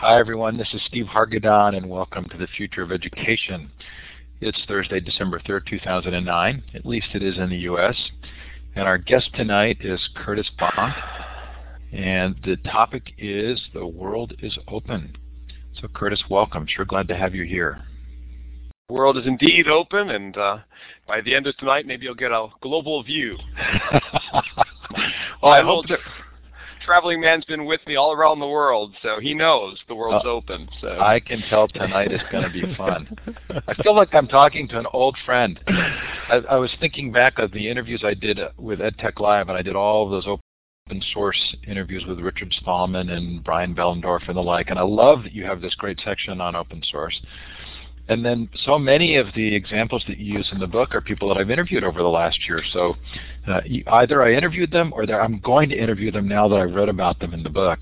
Hi everyone, this is Steve Hargadon and welcome to the Future of Education. It's Thursday, December 3rd, 2009, at least it is in the U.S. And our guest tonight is Curtis Bonk and the topic is The World is Open. So Curtis, welcome. Sure glad to have you here. The world is indeed open and uh, by the end of tonight maybe you'll get a global view. well, I hope that traveling man's been with me all around the world, so he knows the world's uh, open. So I can tell tonight is going to be fun. I feel like I'm talking to an old friend. I, I was thinking back of the interviews I did with EdTech Live, and I did all of those open source interviews with Richard Stallman and Brian Behlendorf and the like, and I love that you have this great section on open source. And then so many of the examples that you use in the book are people that I've interviewed over the last year. So uh, either I interviewed them or I'm going to interview them now that I've read about them in the book.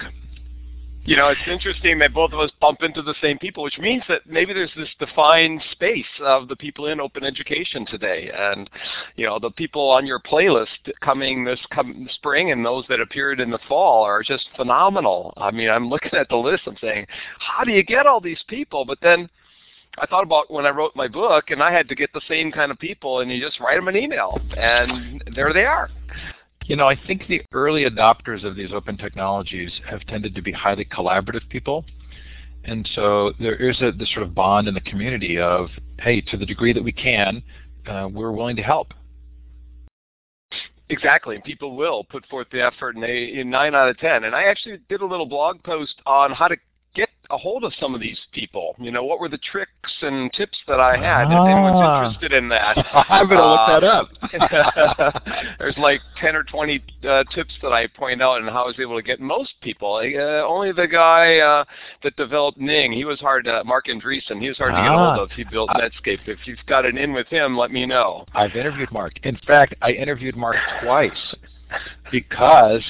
You know, it's interesting that both of us bump into the same people, which means that maybe there's this defined space of the people in open education today. And, you know, the people on your playlist coming this come spring and those that appeared in the fall are just phenomenal. I mean, I'm looking at the list, I'm saying, how do you get all these people? But then I thought about when I wrote my book, and I had to get the same kind of people, and you just write them an email, and there they are. You know, I think the early adopters of these open technologies have tended to be highly collaborative people. And so there is a this sort of bond in the community of, hey, to the degree that we can, uh, we're willing to help. Exactly, people will put forth the effort, and they in nine out of ten. And I actually did a little blog post on how to get a hold of some of these people? You know, what were the tricks and tips that I had? Ah. If anyone's interested in that, I'm going to look that up. there's like 10 or 20 uh, tips that I point out and how I was able to get most people. Uh, only the guy uh, that developed Ning, he was hard. To, Marc Andreessen, he was hard ah. to get a hold ah. of. He built Netscape. If you've got an in with him, let me know. I've interviewed Mark. In fact, I interviewed Mark twice because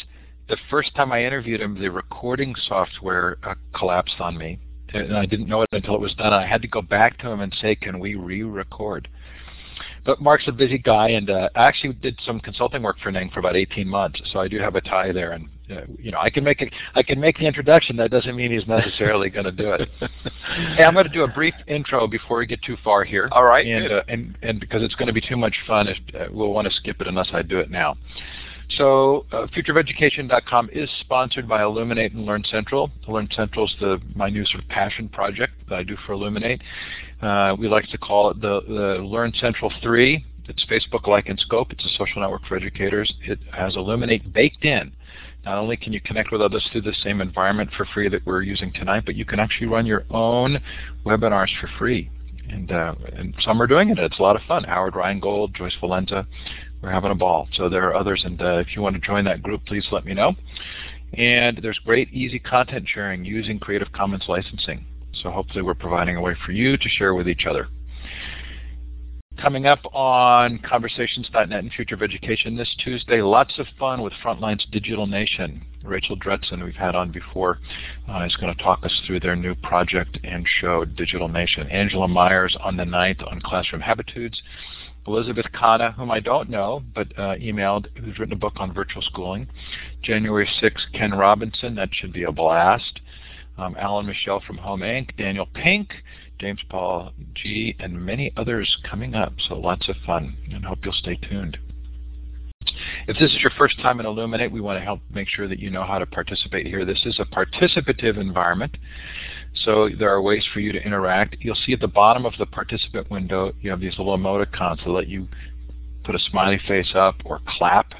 the first time I interviewed him, the recording software uh, collapsed on me, and I didn't know it until it was done. I had to go back to him and say, "Can we re-record?" But Mark's a busy guy, and uh, I actually did some consulting work for Ning for about 18 months, so I do have a tie there. And uh, you know, I can make it. I can make the introduction. That doesn't mean he's necessarily going to do it. hey, I'm going to do a brief intro before we get too far here. All right. And uh, and and because it's going to be too much fun, if, uh, we'll want to skip it unless I do it now. So uh, futureofeducation.com is sponsored by Elluminate and Learn Central. Learn Central is the, my new sort of passion project that I do for Elluminate. Uh, we like to call it the, the Learn Central 3. It's Facebook-like in scope. It's a social network for educators. It has Elluminate baked in. Not only can you connect with others through the same environment for free that we're using tonight, but you can actually run your own webinars for free. And, uh, and some are doing it. It's a lot of fun. Howard Rheingold, Joyce Valenza, we're having a ball. So there are others, and uh, if you want to join that group, please let me know. And there's great, easy content sharing using Creative Commons licensing. So hopefully we're providing a way for you to share with each other. Coming up on Conversations.net and Future of Education this Tuesday, lots of fun with Frontline's Digital Nation. Rachel Dretzin, we've had on before, uh, is going to talk us through their new project and show, Digital Nation. Angela Maiers on the 9th on Classroom Habitudes. Elizabeth Khanna, whom I don't know, but uh, emailed, who's written a book on virtual schooling. January 6th, Ken Robinson, that should be a blast. Um, Alan Michel from Home Inc., Daniel Pink, James Paul Gee, and many others coming up. So lots of fun, and hope you'll stay tuned. If this is your first time in Elluminate, we want to help make sure that you know how to participate here. This is a participative environment. So there are ways for you to interact. You'll see at the bottom of the participant window, you have these little emoticons that let you put a smiley face up or clap.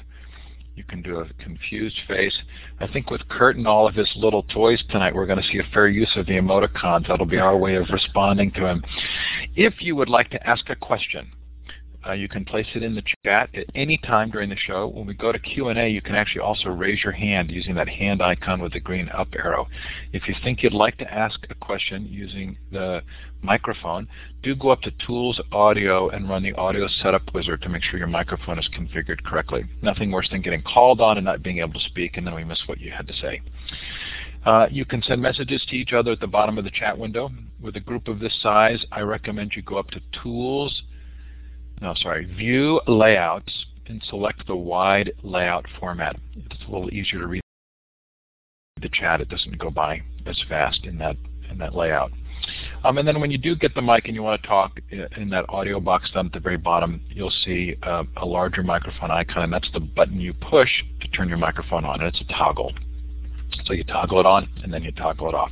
You can do a confused face. I think with Kurt and all of his little toys tonight, we're going to see a fair use of the emoticons. That'll be our way of responding to him. If you would like to ask a question, uh, you can place it in the chat at any time during the show. When we go to Q&A, you can actually also raise your hand using that hand icon with the green up arrow. If you think you'd like to ask a question using the microphone, do go up to Tools, Audio, and run the Audio Setup Wizard to make sure your microphone is configured correctly. Nothing worse than getting called on and not being able to speak, and then we miss what you had to say. Uh, you can send messages to each other at the bottom of the chat window. With a group of this size, I recommend you go up to Tools, no, sorry, view layouts and select the wide layout format. It's a little easier to read the chat. It doesn't go by as fast in that in that layout. Um, and then when you do get the mic and you want to talk in that audio box down at the very bottom, you'll see uh, a larger microphone icon, and that's the button you push to turn your microphone on, and it's a toggle. So you toggle it on, and then you toggle it off.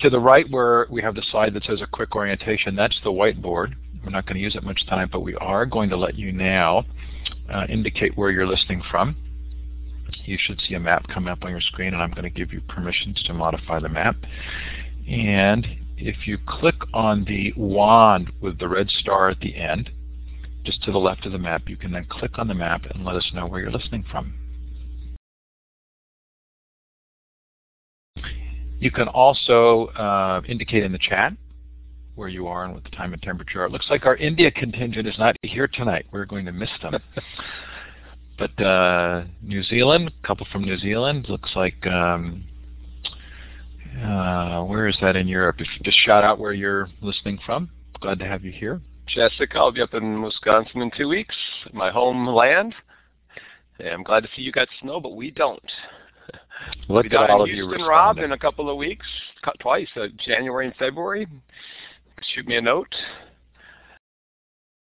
To the right where we have the slide that says a quick orientation, that's the whiteboard. We're not going to use it much time, but we are going to let you now uh, indicate where you're listening from. You should see a map come up on your screen, and I'm going to give you permissions to modify the map. And if you click on the wand with the red star at the end, just to the left of the map, you can then click on the map and let us know where you're listening from. You can also uh, indicate in the chat where you are and what the time and temperature are. It looks like our India contingent is not here tonight. We're going to miss them. but uh, New Zealand, a couple from New Zealand, looks like um, uh, where is that in Europe? If you just shout out where you're listening from. Glad to have you here. Jessica, I'll be up in Wisconsin in two weeks, my homeland. Yeah, I'm glad to see you got snow, but we don't. Look we'll at all of Houston, you responding. Rob, in a couple of weeks, twice, uh, January and February. Shoot me a note.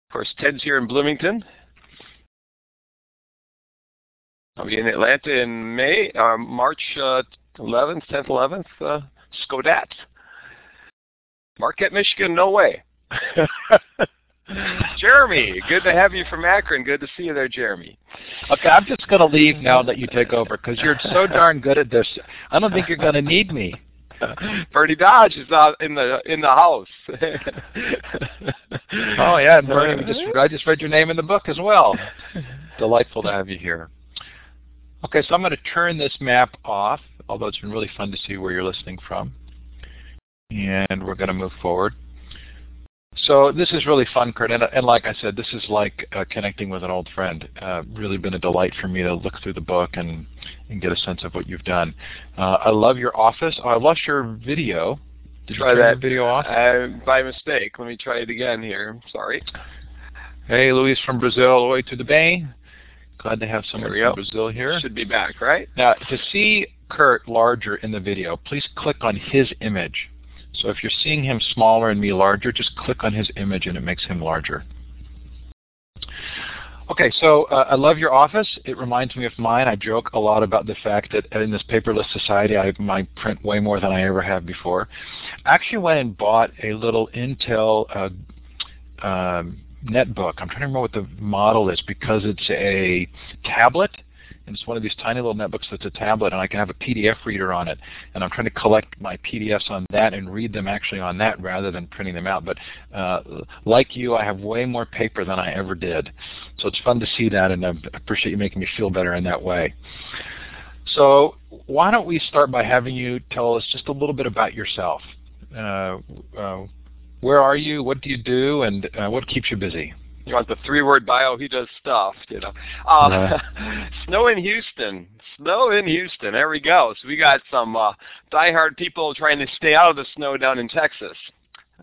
Of course, Ted's here in Bloomington. I'll be in Atlanta in May, uh, March uh, 11th, 10th, 11th, uh, Skodat. Marquette, Michigan, no way. Jeremy, good to have you from Akron. Good to see you there, Jeremy. Okay, I'm just going to leave now that you take over because you're so darn good at this. I don't think you're going to need me. Bernie Dodge is out in the in the house. oh yeah, and Bernie, uh, just, I just read your name in the book as well. Delightful to have you here. Okay, so I'm going to turn this map off although it's been really fun to see where you're listening from. And we're going to move forward. So this is really fun, Kurt, and, and like I said, this is like uh, connecting with an old friend. Uh, really been a delight for me to look through the book and, and get a sense of what you've done. Uh, I love your office. Oh, I lost your video. Did try you turn that video off? Uh, by mistake. Let me try it again here. Sorry. Hey, Luis from Brazil, all the way to the Bay. Glad to have someone from. Brazil here. Should be back, right? Now, to see Kurt larger in the video, please click on his image. So if you're seeing him smaller and me larger, just click on his image and it makes him larger. Okay, so uh, I love your office. It reminds me of mine. I joke a lot about the fact that in this paperless society, I might print way more than I ever have before. I actually went and bought a little Intel uh, um, netbook. I'm trying to remember what the model is because it's a tablet and it's one of these tiny little netbooks that's a tablet, and I can have a PDF reader on it. And I'm trying to collect my PDFs on that and read them actually on that rather than printing them out. But uh, like you, I have way more paper than I ever did. So it's fun to see that, and I appreciate you making me feel better in that way. So why don't we start by having you tell us just a little bit about yourself. Uh, uh, where are you? What do you do? And uh, what keeps you busy? You want the three-word bio, he does stuff, you know. Um, yeah. snow in Houston. Snow in Houston. There we go. So we got some uh, die-hard people trying to stay out of the snow down in Texas.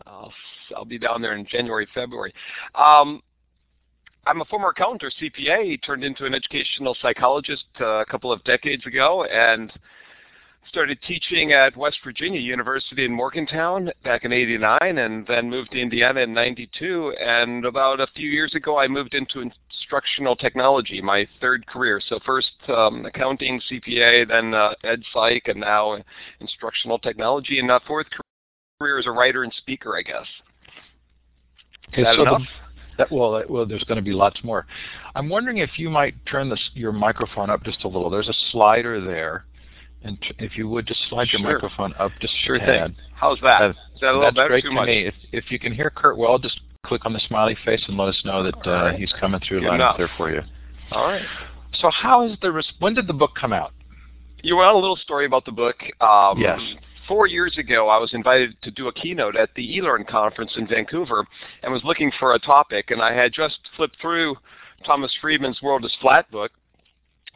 I'll, I'll be down there in January, February. Um, I'm a former accountant or CPA, turned into an educational psychologist uh, a couple of decades ago, and started teaching at West Virginia University in Morgantown back in 89 and then moved to Indiana in 92 and about a few years ago I moved into instructional technology, my third career. So first um, accounting, CPA, then uh, ed psych and now instructional technology and uh, fourth career as a writer and speaker I guess. Is that so enough? The, that, well, well, there's going to be lots more. I'm wondering if you might turn this, your microphone up just a little. There's a slider there and if you would just slide your Sure. microphone up just Sure a thing. How's that? Uh, Is that a little That's better? great Too to much? me. If, if you can hear Kurt well, just click on the smiley face and let us know that uh, right. he's coming through Good loud and enough. clear for you. All right. So how is the res- when did the book come out? You want a little story about the book? Um, Yes. Four years ago, I was invited to do a keynote at the eLearn conference in Vancouver and was looking for a topic. And I had just flipped through Thomas Friedman's World is Flat book.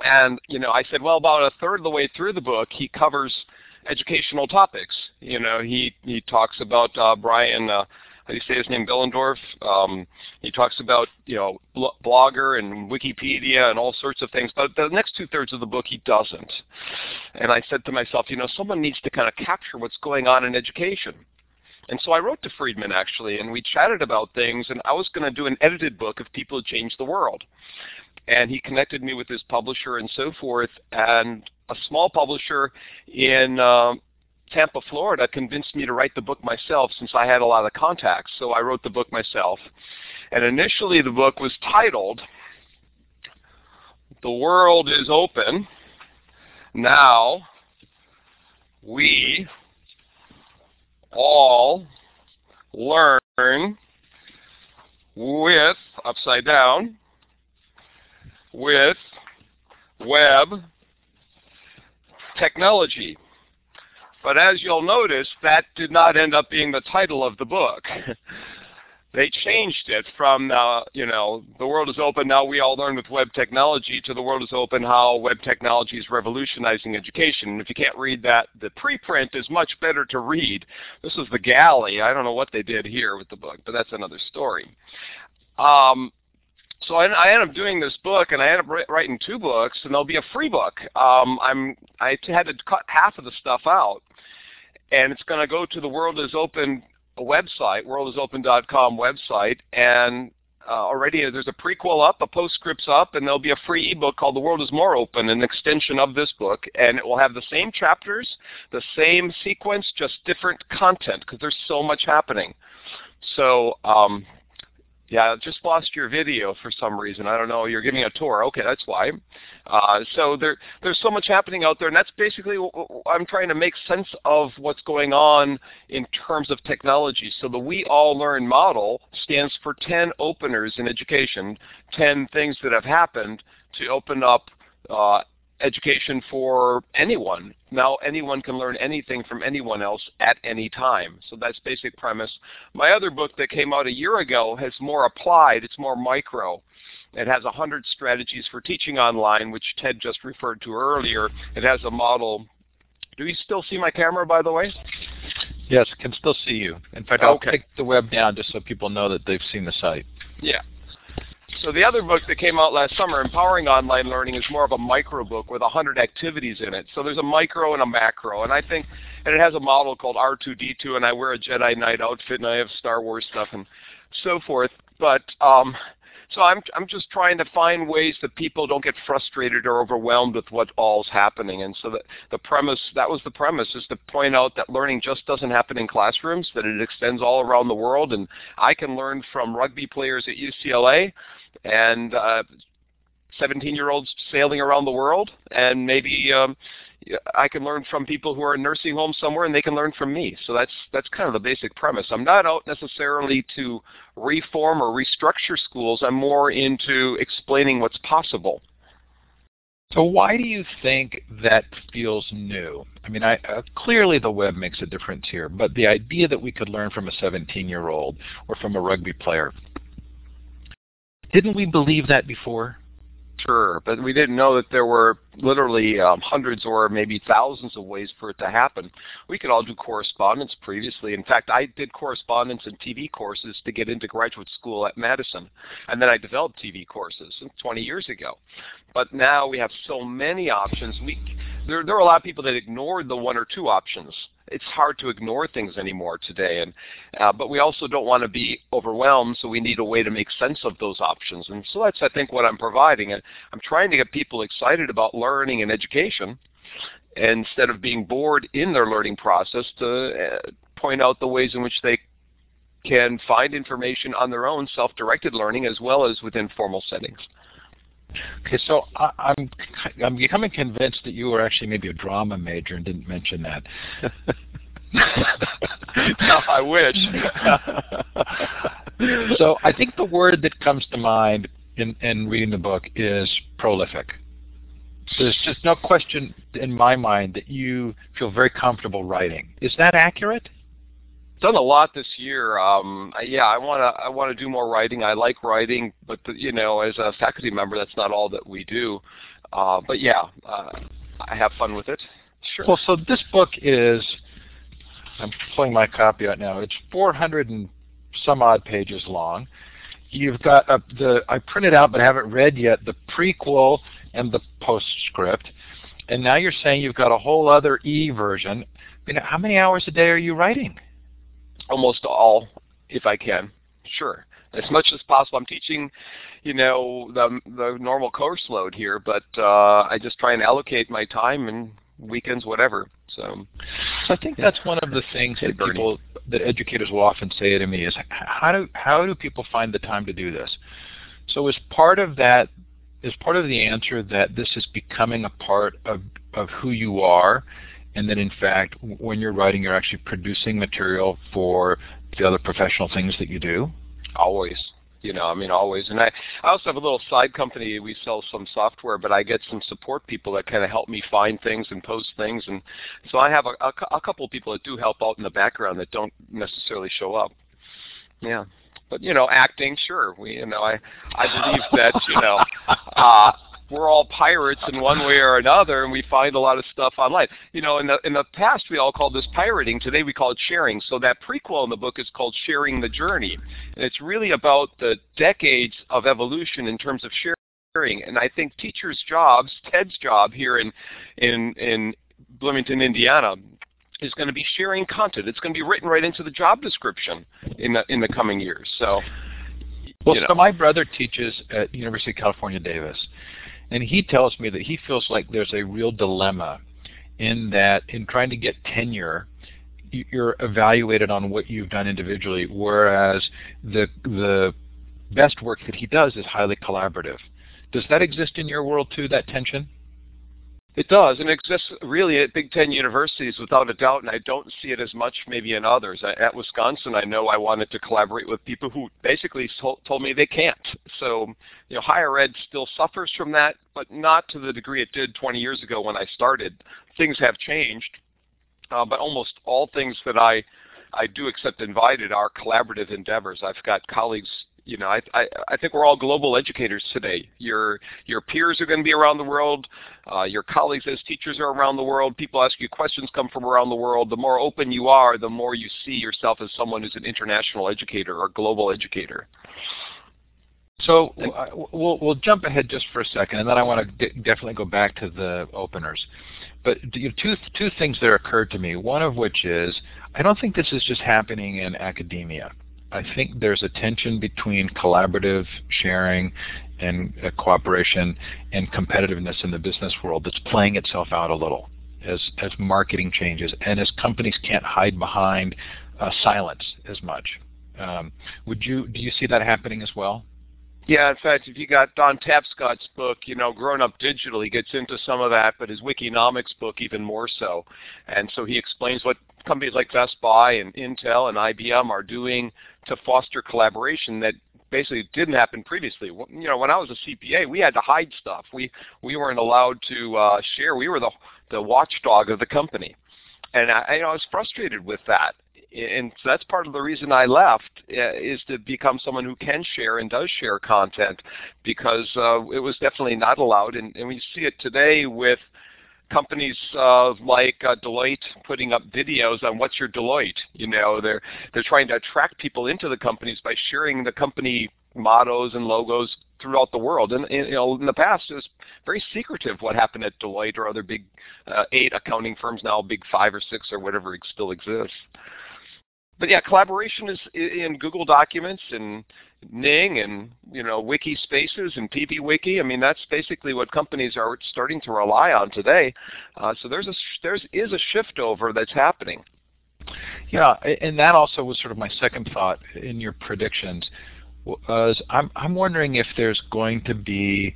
And, you know, I said, well, about a third of the way through the book, he covers educational topics. You know, he, he talks about uh, Brian uh, how do you say his name, Billendorf. Um, he talks about you know bl Blogger and Wikipedia and all sorts of things, but the next two thirds of the book he doesn't. And I said to myself, you know, someone needs to kind of capture what's going on in education. And so I wrote to Friedman actually, and we chatted about things, and I was going to do an edited book of people who changed the world. And he connected me with his publisher and so forth, and a small publisher in uh, Tampa, Florida convinced me to write the book myself since I had a lot of contacts. So I wrote the book myself. And initially the book was titled The World is Open. Now we all learn with, upside down, with web technology. But as you'll notice, that did not end up being the title of the book. they changed it from, uh, you know, the world is open, now we all learn with web technology, to the world is open, how web technology is revolutionizing education. And if you can't read that, the preprint is much better to read. This is the galley. I don't know what they did here with the book, but that's another story. Um, so I, I ended up doing this book, and I ended up writing two books, and there'll be a free book. Um, I'm I had to cut half of the stuff out, and it's going to go to the World is Open website, worldisopen.com website, and uh, already there's a prequel up, a postscript's up, and there'll be a free ebook called The World is More Open, an extension of this book, and it will have the same chapters, the same sequence, just different content because there's so much happening. So um, yeah, just lost your video for some reason. I don't know. You're giving a tour. Okay, that's why. Uh, so there, there's so much happening out there, and that's basically I'm trying to make sense of what's going on in terms of technology. So the We All Learn model stands for 10 openers in education, 10 things that have happened to open up uh, education for anyone. Now anyone can learn anything from anyone else at any time. So that's basic premise. My other book that came out a year ago has more applied. It's more micro. It has 100 strategies for teaching online, which Ted just referred to earlier. It has a model. Do you still see my camera, by the way? Yes, can still see you. In fact, I'll okay. take the web down just so people know that they've seen the site. Yeah. So the other book that came out last summer, Empowering Online Learning, is more of a micro book with 100 activities in it. So there's a micro and a macro, and I think, and it has a model called R2D2, and I wear a Jedi Knight outfit, and I have Star Wars stuff and so forth. But um, so I'm, I'm just trying to find ways that people don't get frustrated or overwhelmed with what all's happening. And so the, the premise, that was the premise, is to point out that learning just doesn't happen in classrooms, that it extends all around the world. And I can learn from rugby players at UCLA and uh, 17-year-olds sailing around the world, and maybe um, I can learn from people who are in nursing homes somewhere, and they can learn from me. So that's that's kind of the basic premise. I'm not out necessarily to reform or restructure schools. I'm more into explaining what's possible. So why do you think that feels new? I mean, I, uh, clearly the web makes a difference here, but the idea that we could learn from a 17-year-old or from a rugby player, didn't we believe that before? Sure, but we didn't know that there were literally um, hundreds or maybe thousands of ways for it to happen. We could all do correspondence previously. In fact, I did correspondence and TV courses to get into graduate school at Madison, and then I developed TV courses 20 years ago. But now we have so many options. We there, there are a lot of people that ignored the one or two options it's hard to ignore things anymore today. And uh, but we also don't want to be overwhelmed, so we need a way to make sense of those options. And so that's I think what I'm providing. And I'm trying to get people excited about learning and education, instead of being bored in their learning process, to uh, point out the ways in which they can find information on their own self-directed learning as well as within formal settings. Okay, so I, I'm I'm becoming convinced that you were actually maybe a drama major and didn't mention that. no, I wish. so I think the word that comes to mind in, in reading the book is prolific. There's just no question in my mind that you feel very comfortable writing. Is that accurate? Done a lot this year. Um, yeah, I want to I want to do more writing. I like writing, but the, you know, as a faculty member, that's not all that we do. Uh, but yeah, uh, I have fun with it. Sure. Well, so this book is. I'm pulling my copy out now. It's 400 and some odd pages long. You've got uh, the I printed out but haven't read yet the prequel and the postscript, and now you're saying you've got a whole other e version. You know, how many hours a day are you writing? Almost all, if I can. Sure as much as possible. I'm teaching, you know, the the normal course load here, but uh, I just try and allocate my time and weekends, whatever. So, so I think that's one of the things that people, that educators will often say to me is, how do how do people find the time to do this? So, as part of that, is part of the answer that this is becoming a part of of who you are, and that in fact, when you're writing, you're actually producing material for the other professional things that you do. Always. You know, I mean, always. And I, I also have a little side company. We sell some software, but I get some support people that kind of help me find things and post things. And so I have a, a, a couple of people that do help out in the background that don't necessarily show up. Yeah but you know acting sure we you know i i believe that you know uh we're all pirates in one way or another, and we find a lot of stuff online. You know, in the in the past we all called this pirating. Today we call it sharing. So that prequel in the book is called Sharing the Journey, and it's really about the decades of evolution in terms of sharing. And I think teachers' jobs, Ted's job here in in in Bloomington, Indiana, is going to be sharing content. It's going to be written right into the job description in the in the coming years. So. Well, you know. so my brother teaches at University of California, Davis, and he tells me that he feels like there's a real dilemma in that in trying to get tenure, you're evaluated on what you've done individually, whereas the the best work that he does is highly collaborative. Does that exist in your world too, that tension? It does, and it exists really at Big Ten universities without a doubt, and I don't see it as much maybe in others. At Wisconsin, I know I wanted to collaborate with people who basically told me they can't. So, you know, higher ed still suffers from that, but not to the degree it did 20 years ago when I started. Things have changed, uh, but almost all things that I I do accept invited are collaborative endeavors. I've got colleagues you know, I, I, I think we're all global educators today. Your your peers are going to be around the world. Uh, your colleagues as teachers are around the world. People ask you questions come from around the world. The more open you are, the more you see yourself as someone who's an international educator or global educator. So uh, we'll we'll jump ahead just for a second, and then I want to definitely go back to the openers. But two two things that occurred to me. One of which is I don't think this is just happening in academia. I think there's a tension between collaborative sharing and uh, cooperation and competitiveness in the business world that's playing itself out a little as, as marketing changes and as companies can't hide behind uh, silence as much. Um, would you do you see that happening as well? Yeah, in fact, if you got Don Tapscott's book, you know, Grown Up Digital, he gets into some of that, but his Wikinomics book even more so. And so he explains what companies like Best Buy and Intel and IBM are doing to foster collaboration that basically didn't happen previously. You know, when I was a CPA, we had to hide stuff. We we weren't allowed to uh, share. We were the the watchdog of the company, and I, you know, I was frustrated with that. And so that's part of the reason I left uh, is to become someone who can share and does share content because uh, it was definitely not allowed. And, and we see it today with companies uh, like uh, Deloitte putting up videos on what's your Deloitte. You know, they're they're trying to attract people into the companies by sharing the company mottos and logos throughout the world. And, and, you know, in the past, it was very secretive what happened at Deloitte or other big uh, eight accounting firms now, big five or six or whatever still exists but yeah, collaboration is in Google Documents and Ning and you know Wiki Spaces and PBWiki. I mean, that's basically what companies are starting to rely on today. Uh, so there's a there's is a shift over that's happening. Yeah, and that also was sort of my second thought in your predictions. Was I'm I'm wondering if there's going to be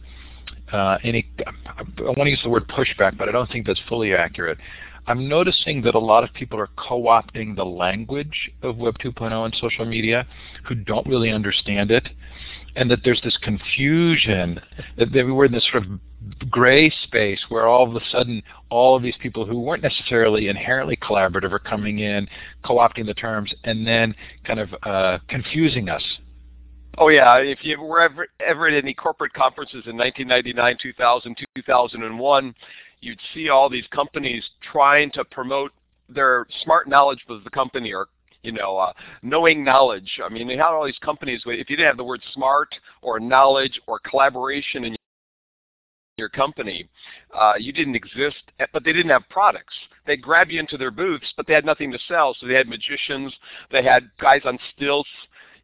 uh, any I want to use the word pushback, but I don't think that's fully accurate. I'm noticing that a lot of people are co-opting the language of Web 2.0 and social media who don't really understand it, and that there's this confusion that we're in this sort of gray space where all of a sudden all of these people who weren't necessarily inherently collaborative are coming in, co-opting the terms, and then kind of uh, confusing us. Oh yeah, if you were ever, ever at any corporate conferences in 1999, 2000, 2001, you'd see all these companies trying to promote their smart knowledge of the company or you know, uh, knowing knowledge. I mean, they had all these companies. If you didn't have the word smart or knowledge or collaboration in your company, uh, you didn't exist, but they didn't have products. They'd grab you into their booths, but they had nothing to sell. So they had magicians, they had guys on stilts,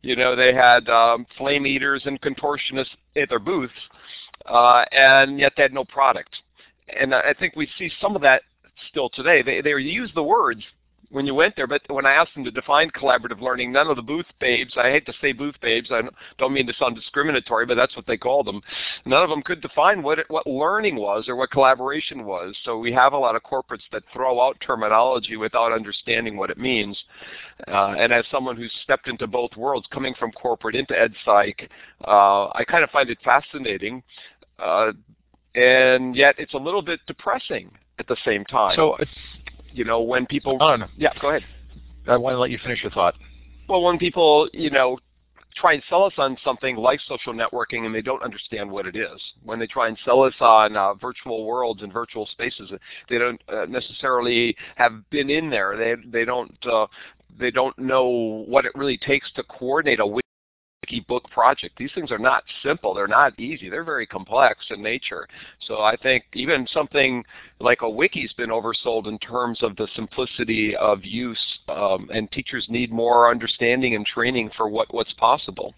you know, they had um, flame eaters and contortionists at their booths, uh, and yet they had no product. And I think we see some of that still today. They they use the words, when you went there. But when I asked them to define collaborative learning, none of the booth babes, I hate to say booth babes, I don't mean to sound discriminatory, but that's what they called them. None of them could define what it, what learning was or what collaboration was. So we have a lot of corporates that throw out terminology without understanding what it means. Uh, and as someone who's stepped into both worlds, coming from corporate into EdPsych, uh, I kind of find it fascinating. Uh, and yet it's a little bit depressing at the same time. So you know, when people. Oh, no. Yeah, go ahead. I want to let you finish your thought. Well, when people, you know, try and sell us on something like social networking and they don't understand what it is. When they try and sell us on uh, virtual worlds and virtual spaces, they don't uh, necessarily have been in there. They they don't uh, they don't know what it really takes to coordinate a book project. These things are not simple. They're not easy. They're very complex in nature. So I think even something like a wiki's been oversold in terms of the simplicity of use, um, and teachers need more understanding and training for what, what's possible.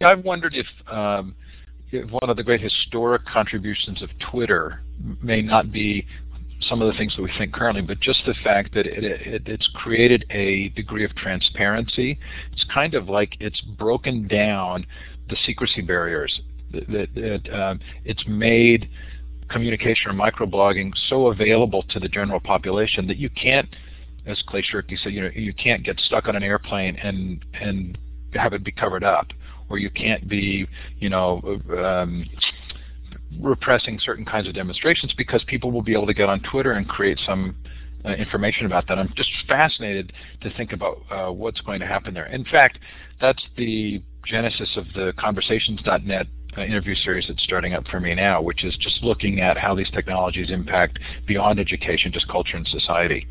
Yeah, I've wondered if, um, if one of the great historic contributions of Twitter may not be some of the things that we think currently, but just the fact that it, it, it's created a degree of transparency. It's kind of like it's broken down the secrecy barriers. That, that um, it's made communication or microblogging so available to the general population that you can't, as Clay Shirky said, you know, you can't get stuck on an airplane and and have it be covered up, or you can't be, you know, um, repressing certain kinds of demonstrations because people will be able to get on Twitter and create some uh, information about that. I'm just fascinated to think about uh, what's going to happen there. In fact, that's the genesis of the conversations.net uh, interview series that's starting up for me now, which is just looking at how these technologies impact beyond education, just culture and society.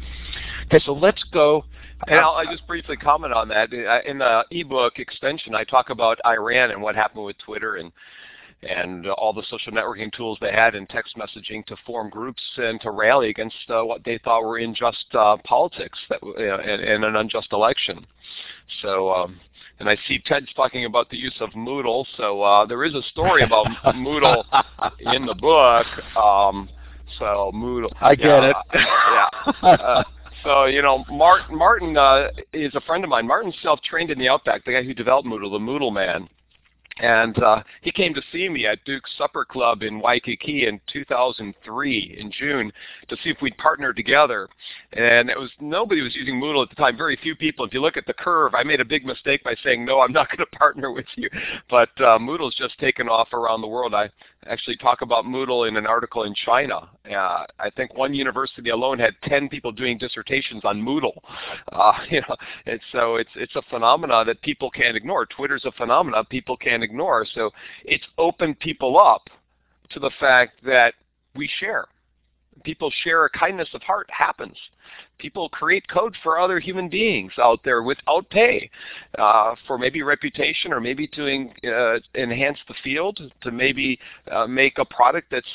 Okay, so let's go. And I'll, I'll just briefly comment on that. In the ebook extension, I talk about Iran and what happened with Twitter and and all the social networking tools they had and text messaging to form groups and to rally against uh, what they thought were unjust uh, politics that, uh, and, and, an unjust election. So, um, and I see Ted's talking about the use of Moodle. So uh, there is a story about Moodle in the book. Um, so Moodle. I get yeah, it. yeah. Uh, so you know, Martin, Martin uh, is a friend of mine. Martin's self-trained in the Outback, the guy who developed Moodle, the Moodle man. And uh, he came to see me at Duke's Supper Club in Waikiki in 2003 in June to see if we'd partner together. And it was nobody was using Moodle at the time. Very few people. If you look at the curve, I made a big mistake by saying no, I'm not going to partner with you. But uh, Moodle's just taken off around the world. I actually talk about Moodle in an article in China. Uh, I think one university alone had 10 people doing dissertations on Moodle. Uh, you know, it's, so it's it's a phenomena that people can't ignore. Twitter's a phenomena people can't ignore. So it's opened people up to the fact that we share. People share a kindness of heart happens. People create code for other human beings out there without pay, uh, for maybe reputation or maybe to en uh, enhance the field, to maybe uh, make a product that's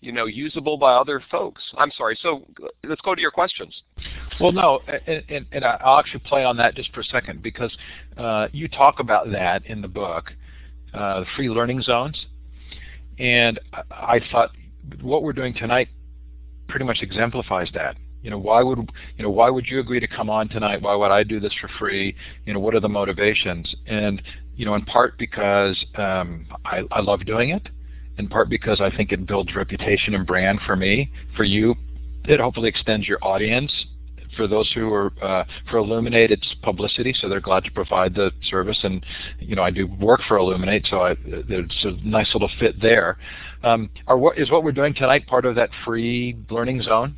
you know usable by other folks. I'm sorry. So let's go to your questions. Well, no, and, and, and I'll actually play on that just for a second because uh, you talk about that in the book, uh, free learning zones, and I thought what we're doing tonight pretty much exemplifies that. You know, why would you know why would you agree to come on tonight? Why would I do this for free? You know, what are the motivations? And you know, in part because um, I, I love doing it, in part because I think it builds reputation and brand for me, for you. It hopefully extends your audience. For those who are uh, for Elluminate, it's publicity, so they're glad to provide the service. And you know, I do work for Elluminate, so I, it's a nice little fit there. Um, are what is what we're doing tonight part of that free learning zone?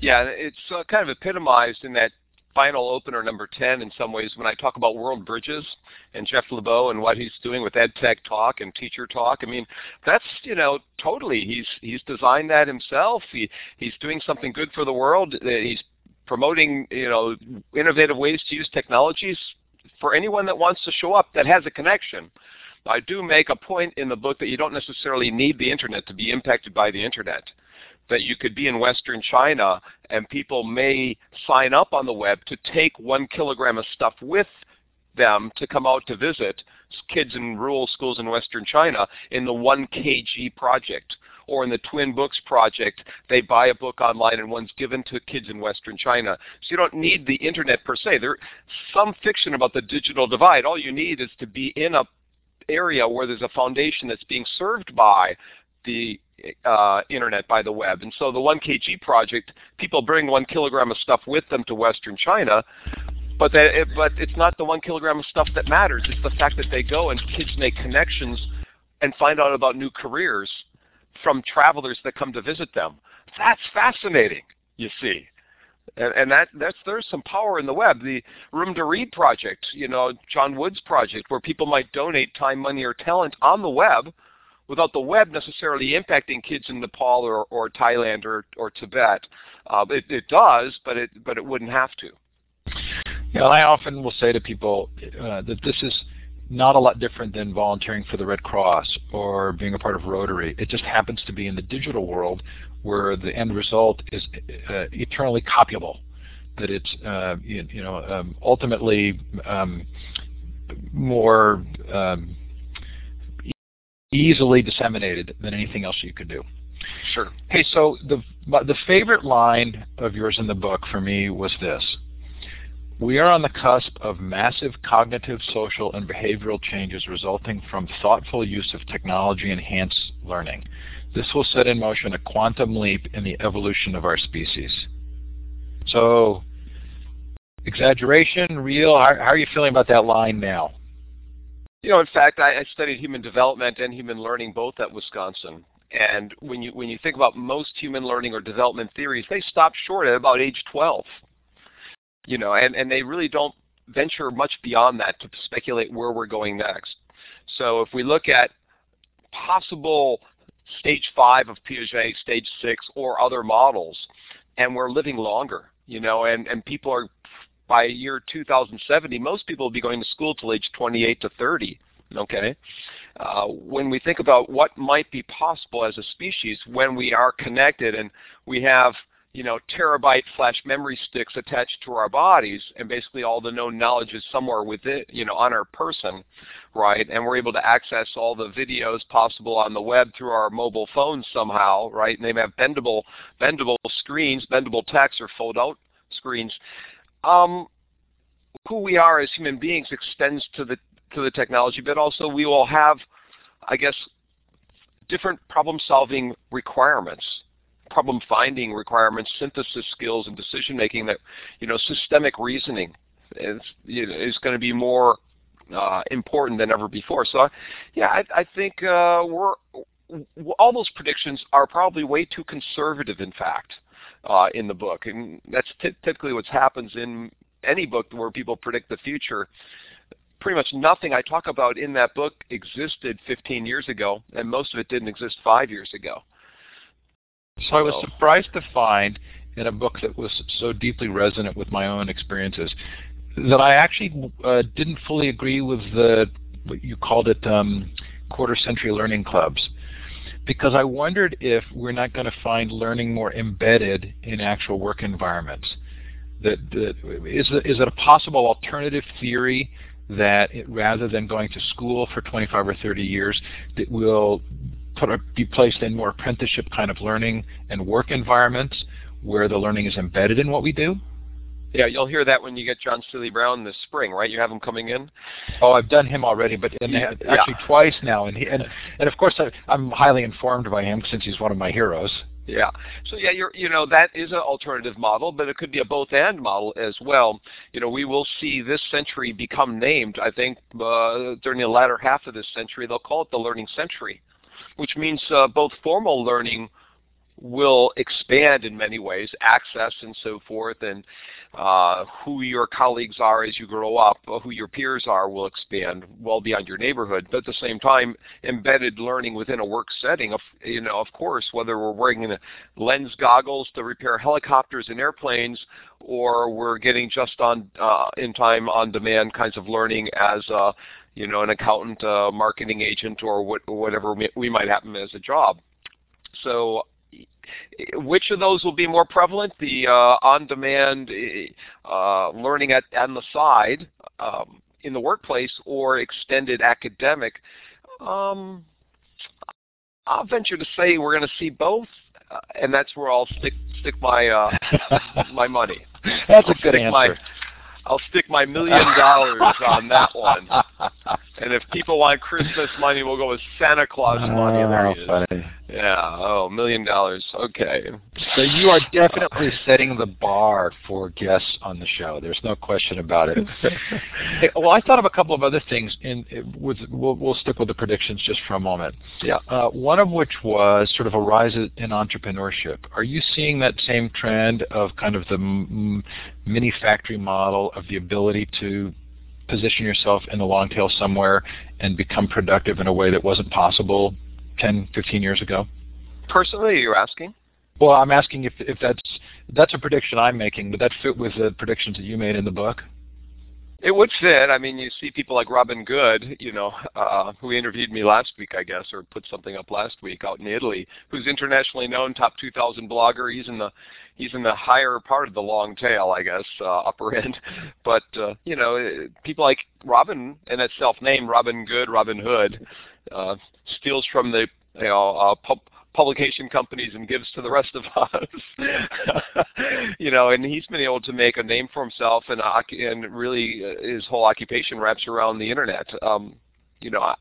Yeah, it's uh, kind of epitomized in that final opener number 10 in some ways when I talk about World Bridges and Jeff Lebow and what he's doing with EdTech Talk and Teacher Talk. I mean, that's, you know, totally, he's, he's designed that himself. He, he's doing something good for the world. He's promoting you know innovative ways to use technologies for anyone that wants to show up that has a connection. I do make a point in the book that you don't necessarily need the internet to be impacted by the internet. That you could be in Western China and people may sign up on the web to take one kilogram of stuff with them to come out to visit kids in rural schools in Western China in the 1 kg project or in the Twin Books project, they buy a book online and one's given to kids in Western China. So you don't need the internet per se. There's some fiction about the digital divide. All you need is to be in a area where there's a foundation that's being served by the uh, internet by the web. And so the 1kg project, people bring one kilogram of stuff with them to Western China, but it, but it's not the one kilogram of stuff that matters. It's the fact that they go and kids make connections and find out about new careers from travelers that come to visit them. That's fascinating, you see. And, and that that's there's some power in the web. The Room to Read project, you know, John Wood's project, where people might donate time, money, or talent on the web without the web necessarily impacting kids in Nepal or, or Thailand or, or Tibet. Uh, it, it does, but it but it wouldn't have to. Yeah, I often will say to people uh, that this is not a lot different than volunteering for the Red Cross or being a part of Rotary. It just happens to be in the digital world where the end result is uh, eternally copyable. That it's uh, you, you, know um, ultimately um, more um, easily disseminated than anything else you could do. Sure. Hey, so the the favorite line of yours in the book for me was this. We are on the cusp of massive cognitive, social, and behavioral changes resulting from thoughtful use of technology-enhanced learning. This will set in motion a quantum leap in the evolution of our species. So, exaggeration, real, how, how are you feeling about that line now? You know, in fact, I, I studied human development and human learning both at Wisconsin. And when you when you think about most human learning or development theories, they stop short at about age 12 you know, and, and they really don't venture much beyond that to speculate where we're going next. So if we look at possible stage five of Piaget, stage six, or other models, and we're living longer, you know, and, and people are, by year 2070, most people will be going to school till age 28 to 30, okay? Uh, when we think about what might be possible as a species when we are connected and we have you know, terabyte flash memory sticks attached to our bodies, and basically all the known knowledge is somewhere within, you know, on our person, right? And we're able to access all the videos possible on the web through our mobile phones somehow, right? And they have bendable, bendable screens, bendable text or fold-out screens. Um, who we are as human beings extends to the to the technology, but also we will have, I guess, different problem-solving requirements problem finding requirements, synthesis skills, and decision making that, you know, systemic reasoning is, is going to be more uh, important than ever before. So, yeah, I, I think uh, we're all those predictions are probably way too conservative, in fact, uh, in the book, and that's typically what happens in any book where people predict the future. Pretty much nothing I talk about in that book existed 15 years ago, and most of it didn't exist five years ago. So I was surprised to find in a book that was so deeply resonant with my own experiences that I actually uh, didn't fully agree with the what you called it um, quarter century learning clubs because I wondered if we're not going to find learning more embedded in actual work environments. That, that is, is it a possible alternative theory that it, rather than going to school for 25 or 30 years, that we'll put, be placed in more apprenticeship kind of learning and work environments where the learning is embedded in what we do? Yeah, you'll hear that when you get John Seely Brown this spring, right? You have him coming in. Oh, I've done him already, but yeah. actually twice now, and he, and and of course I, I'm highly informed by him since he's one of my heroes. Yeah. So yeah, you're you know that is an alternative model, but it could be a both and model as well. You know, we will see this century become named. I think uh, during the latter half of this century, they'll call it the learning century which means uh, both formal learning will expand in many ways, access and so forth, and uh, who your colleagues are as you grow up, uh, who your peers are will expand well beyond your neighborhood. But at the same time, embedded learning within a work setting, of, you know, of course, whether we're wearing lens goggles to repair helicopters and airplanes, or we're getting just on uh, in time on demand kinds of learning as a, you know, an accountant, a marketing agent, or what, whatever we might happen as a job. So which of those will be more prevalent? The uh, on-demand uh, learning at, on the side um, in the workplace or extended academic? Um, I'll venture to say we're going to see both, uh, and that's where I'll stick stick my uh, my money. That's I'll a good answer. My, I'll stick my million dollars on that one. And if people want Christmas money, we'll go with Santa Claus money. Oh, there he ah, is. Funny. Yeah. Oh, million dollars. Okay. So you are definitely setting the bar for guests on the show. There's no question about it. hey, well, I thought of a couple of other things. In with we'll, we'll stick with the predictions just for a moment. Yeah. Uh, one of which was sort of a rise in entrepreneurship. Are you seeing that same trend of kind of the mini factory model of the ability to position yourself in the long tail somewhere and become productive in a way that wasn't possible 10, 15 years ago? Personally, you're asking? Well, I'm asking if, if that's that's a prediction I'm making. Would that fit with the predictions that you made in the book? It would fit. I mean, you see people like Robin Good, you know, uh, who interviewed me last week, I guess, or put something up last week out in Italy, who's internationally known, top 2,000 blogger. He's in the he's in the higher part of the long tail, I guess, uh, upper end. But uh, you know, people like Robin and that self-name, Robin Good, Robin Hood, uh, steals from the you know uh, pub publication companies and gives to the rest of us. you know, and he's been able to make a name for himself, and and really uh, his whole occupation wraps around the internet. Um, you know,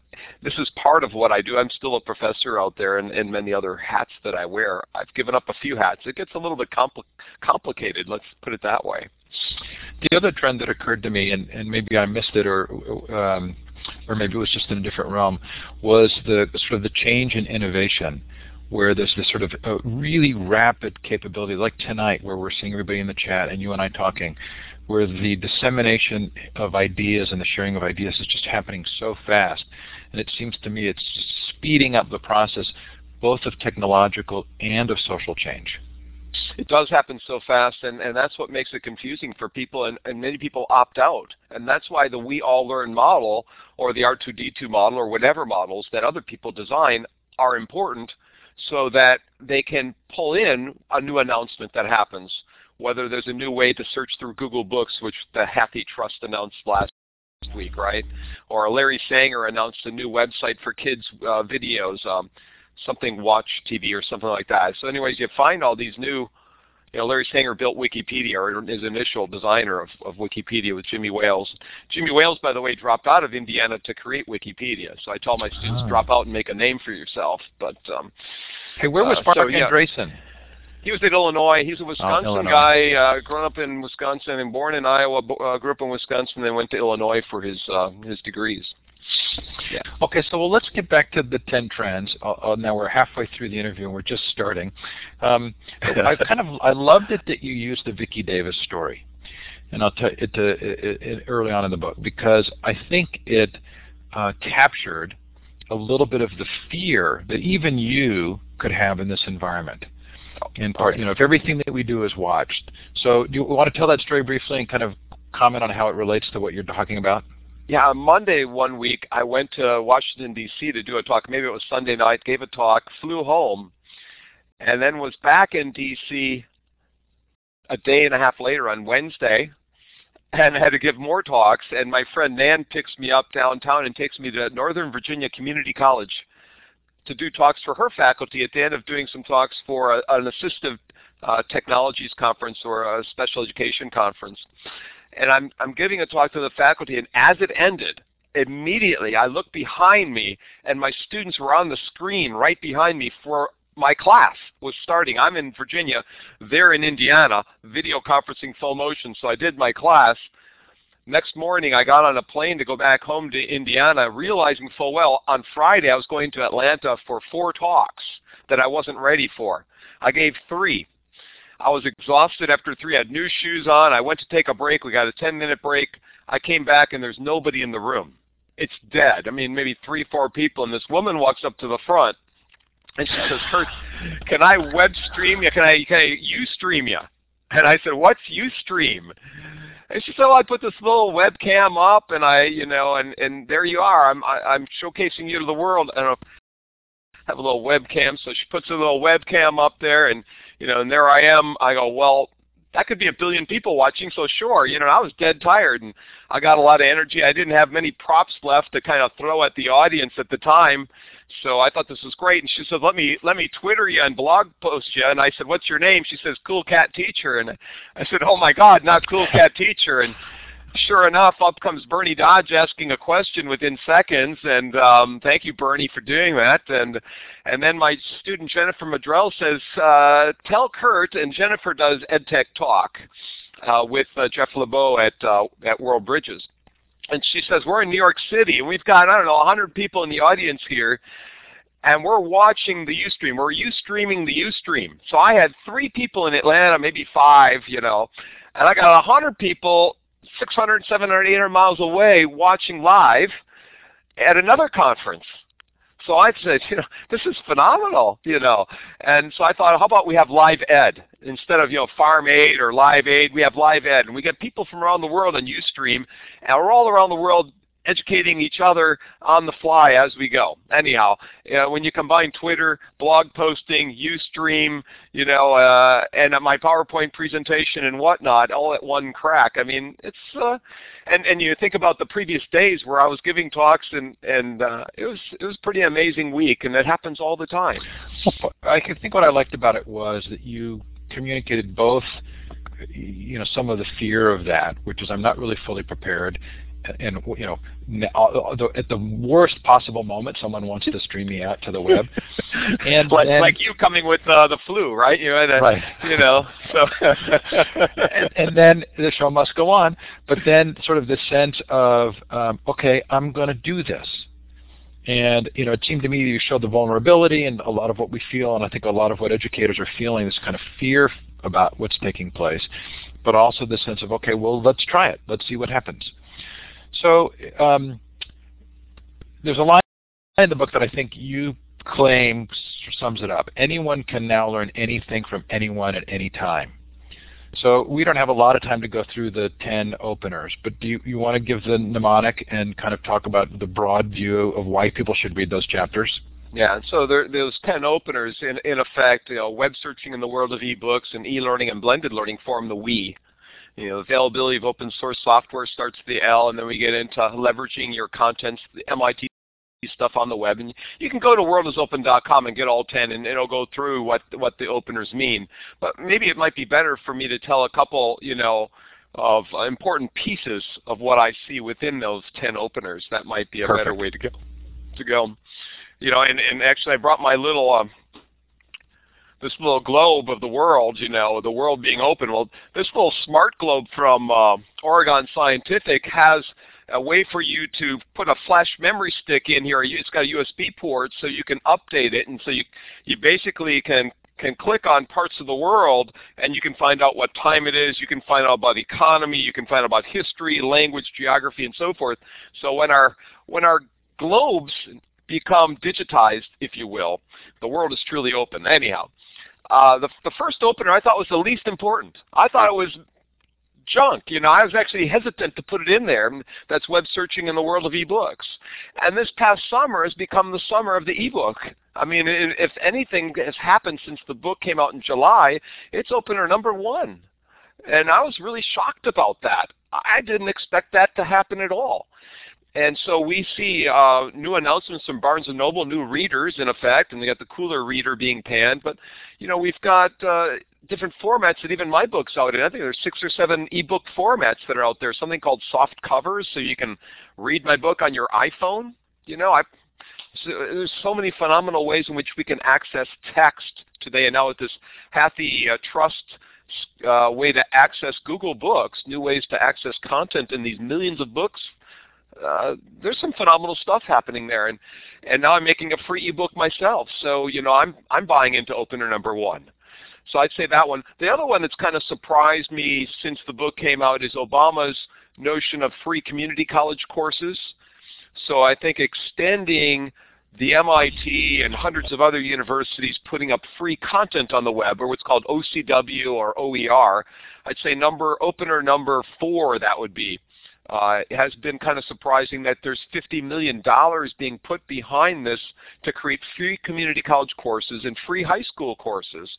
this is part of what I do. I'm still a professor out there and, and many other hats that I wear. I've given up a few hats. It gets a little bit compl complicated, let's put it that way. The other trend that occurred to me, and, and maybe I missed it or um, or maybe it was just in a different realm, was the sort of the change in innovation where there's this sort of uh, really rapid capability, like tonight, where we're seeing everybody in the chat and you and I talking, where the dissemination of ideas and the sharing of ideas is just happening so fast. And it seems to me it's speeding up the process both of technological and of social change. It does happen so fast, and, and that's what makes it confusing for people, and, and many people opt out. And that's why the We All Learn model, or the R2D2 model, or whatever models that other people design are important so that they can pull in a new announcement that happens. Whether there's a new way to search through Google Books, which the HathiTrust announced last week, right? Or Larry Sanger announced a new website for kids' uh, videos, um, something Watch TV or something like that. So anyways, you find all these new you know, Larry Sanger built Wikipedia, or his initial designer of, of Wikipedia with Jimmy Wales. Jimmy Wales, by the way, dropped out of Indiana to create Wikipedia. So I tell my students, oh. drop out and make a name for yourself. But um, Hey, where was uh, Marc so, yeah. Andreessen? He was at Illinois. He's a oh, Wisconsin oh, guy, uh, grown up in Wisconsin and born in Iowa, uh, grew up in Wisconsin, and then went to Illinois for his uh, his degrees. Yeah. Okay, so well, let's get back to the 10 trends. Uh, uh, now we're halfway through the interview and we're just starting. Um, I kind of I loved it that you used the Vicki Davis story, and I'll tell it, it, it, early on in the book because I think it uh, captured a little bit of the fear that even you could have in this environment. In part, you know, if everything that we do is watched. So, do you want to tell that story briefly and kind of comment on how it relates to what you're talking about? Yeah, on Monday one week, I went to Washington, D.C. to do a talk. Maybe it was Sunday night, gave a talk, flew home, and then was back in D.C. a day and a half later on Wednesday and had to give more talks. And my friend Nan picks me up downtown and takes me to Northern Virginia Community College to do talks for her faculty at the end of doing some talks for a, an assistive uh, technologies conference or a special education conference and I'm, I'm giving a talk to the faculty, and as it ended, immediately I looked behind me, and my students were on the screen right behind me for my class was starting. I'm in Virginia, they're in Indiana, video conferencing full motion, so I did my class. next morning I got on a plane to go back home to Indiana, realizing full well on Friday I was going to Atlanta for four talks that I wasn't ready for. I gave three. I was exhausted after three. I had new shoes on. I went to take a break. We got a 10 minute break. I came back and there's nobody in the room. It's dead. I mean, maybe three, four people. And this woman walks up to the front and she says, Curt, can I web stream you? Can I, can I stream you? And I said, what's you stream? And she said, "Well, I put this little webcam up, and I, you know, and and there you are. I'm I, I'm showcasing you to the world." And I have a little webcam, so she puts a little webcam up there, and you know, and there I am. I go, "Well, that could be a billion people watching, so sure." You know, I was dead tired, and I got a lot of energy. I didn't have many props left to kind of throw at the audience at the time, so I thought this was great. And she said, "Let me let me Twitter you and blog post you." And I said, "What's your name?" She says, "Cool Cat Teacher." And I said, "Oh my God, not Cool Cat Teacher." And sure enough, up comes Bernie Dodge asking a question within seconds. And um, thank you, Bernie, for doing that. And and then my student Jennifer Maddrell says, uh, "Tell Curt." And Jennifer does EdTech Talk uh, with uh, Jeff Lebow at uh, at World Bridges and she says, we're in New York City, and we've got, I don't know, 100 people in the audience here, and we're watching the Ustream. We're Ustreaming the Ustream. So I had three people in Atlanta, maybe five, you know, and I got 100 people 600, 700, 800 miles away watching live at another conference. So I said, you know, this is phenomenal, you know. And so I thought, how about we have live ed instead of you know farm aid or live aid? We have live ed, and we get people from around the world on UStream, and we're all around the world educating each other on the fly as we go. Anyhow, uh, when you combine Twitter, blog posting, Ustream, you know, uh, and my PowerPoint presentation and whatnot, all at one crack. I mean, it's uh, and and you think about the previous days where I was giving talks and and uh, it was it was pretty amazing week, and that happens all the time. I think what I liked about it was that you communicated both you know some of the fear of that, which is I'm not really fully prepared, and you know, at the worst possible moment, someone wants to stream me out to the web, and like, then, like you coming with uh, the flu, right? You know, right. You know, so and, and, then the show must go on. But then, sort of the sense of, um, okay, I'm going to do this, and you know, it seemed to me you showed the vulnerability and a lot of what we feel, and I think a lot of what educators are feeling, this kind of fear about what's taking place, but also the sense of, okay, well, let's try it. Let's see what happens. So um, there's a line in the book that I think you claim sums it up. Anyone can now learn anything from anyone at any time. So we don't have a lot of time to go through the 10 openers, but do you, you want to give the mnemonic and kind of talk about the broad view of why people should read those chapters? Yeah, so there, those 10 openers, in, in effect, you know, web searching in the world of ebooks and e-learning and blended learning form the we you know, availability of open source software starts the L, and then we get into leveraging your contents, the MIT stuff on the web. And you can go to worldisopen.com and get all 10, and it'll go through what what the openers mean. But maybe it might be better for me to tell a couple, you know, of important pieces of what I see within those 10 openers. That might be a Perfect. better way to go. To go. You know, and, and actually I brought my little um, this little globe of the world, you know, the world being open. Well, this little smart globe from uh, Oregon Scientific has a way for you to put a flash memory stick in here. It's got a USB port so you can update it, and so you you basically can can click on parts of the world and you can find out what time it is, you can find out about economy, you can find out about history, language, geography, and so forth. So when our when our globes become digitized, if you will, the world is truly open. Anyhow, uh, the, the first opener I thought was the least important. I thought it was junk. You know, I was actually hesitant to put it in there. That's web searching in the world of ebooks. And this past summer has become the summer of the ebook. I mean, if anything has happened since the book came out in July, it's opener number one. And I was really shocked about that. I didn't expect that to happen at all. And so we see uh, new announcements from Barnes & Noble, new readers in effect, and we got the cooler reader being panned. But, you know, we've got uh, different formats that even my book's out in. I think there's six or seven ebook formats that are out there. Something called soft covers, so you can read my book on your iPhone. You know, I, so there's so many phenomenal ways in which we can access text today. And now with this Hathi uh, Trust uh, way to access Google Books, new ways to access content in these millions of books. Uh, there's some phenomenal stuff happening there, and and now I'm making a free ebook myself. So you know I'm I'm buying into opener number one. So I'd say that one. The other one that's kind of surprised me since the book came out is Obama's notion of free community college courses. So I think extending the MIT and hundreds of other universities putting up free content on the web, or what's called OCW or OER. I'd say number opener number four that would be. Uh, it has been kind of surprising that there's $50 million being put behind this to create free community college courses and free high school courses.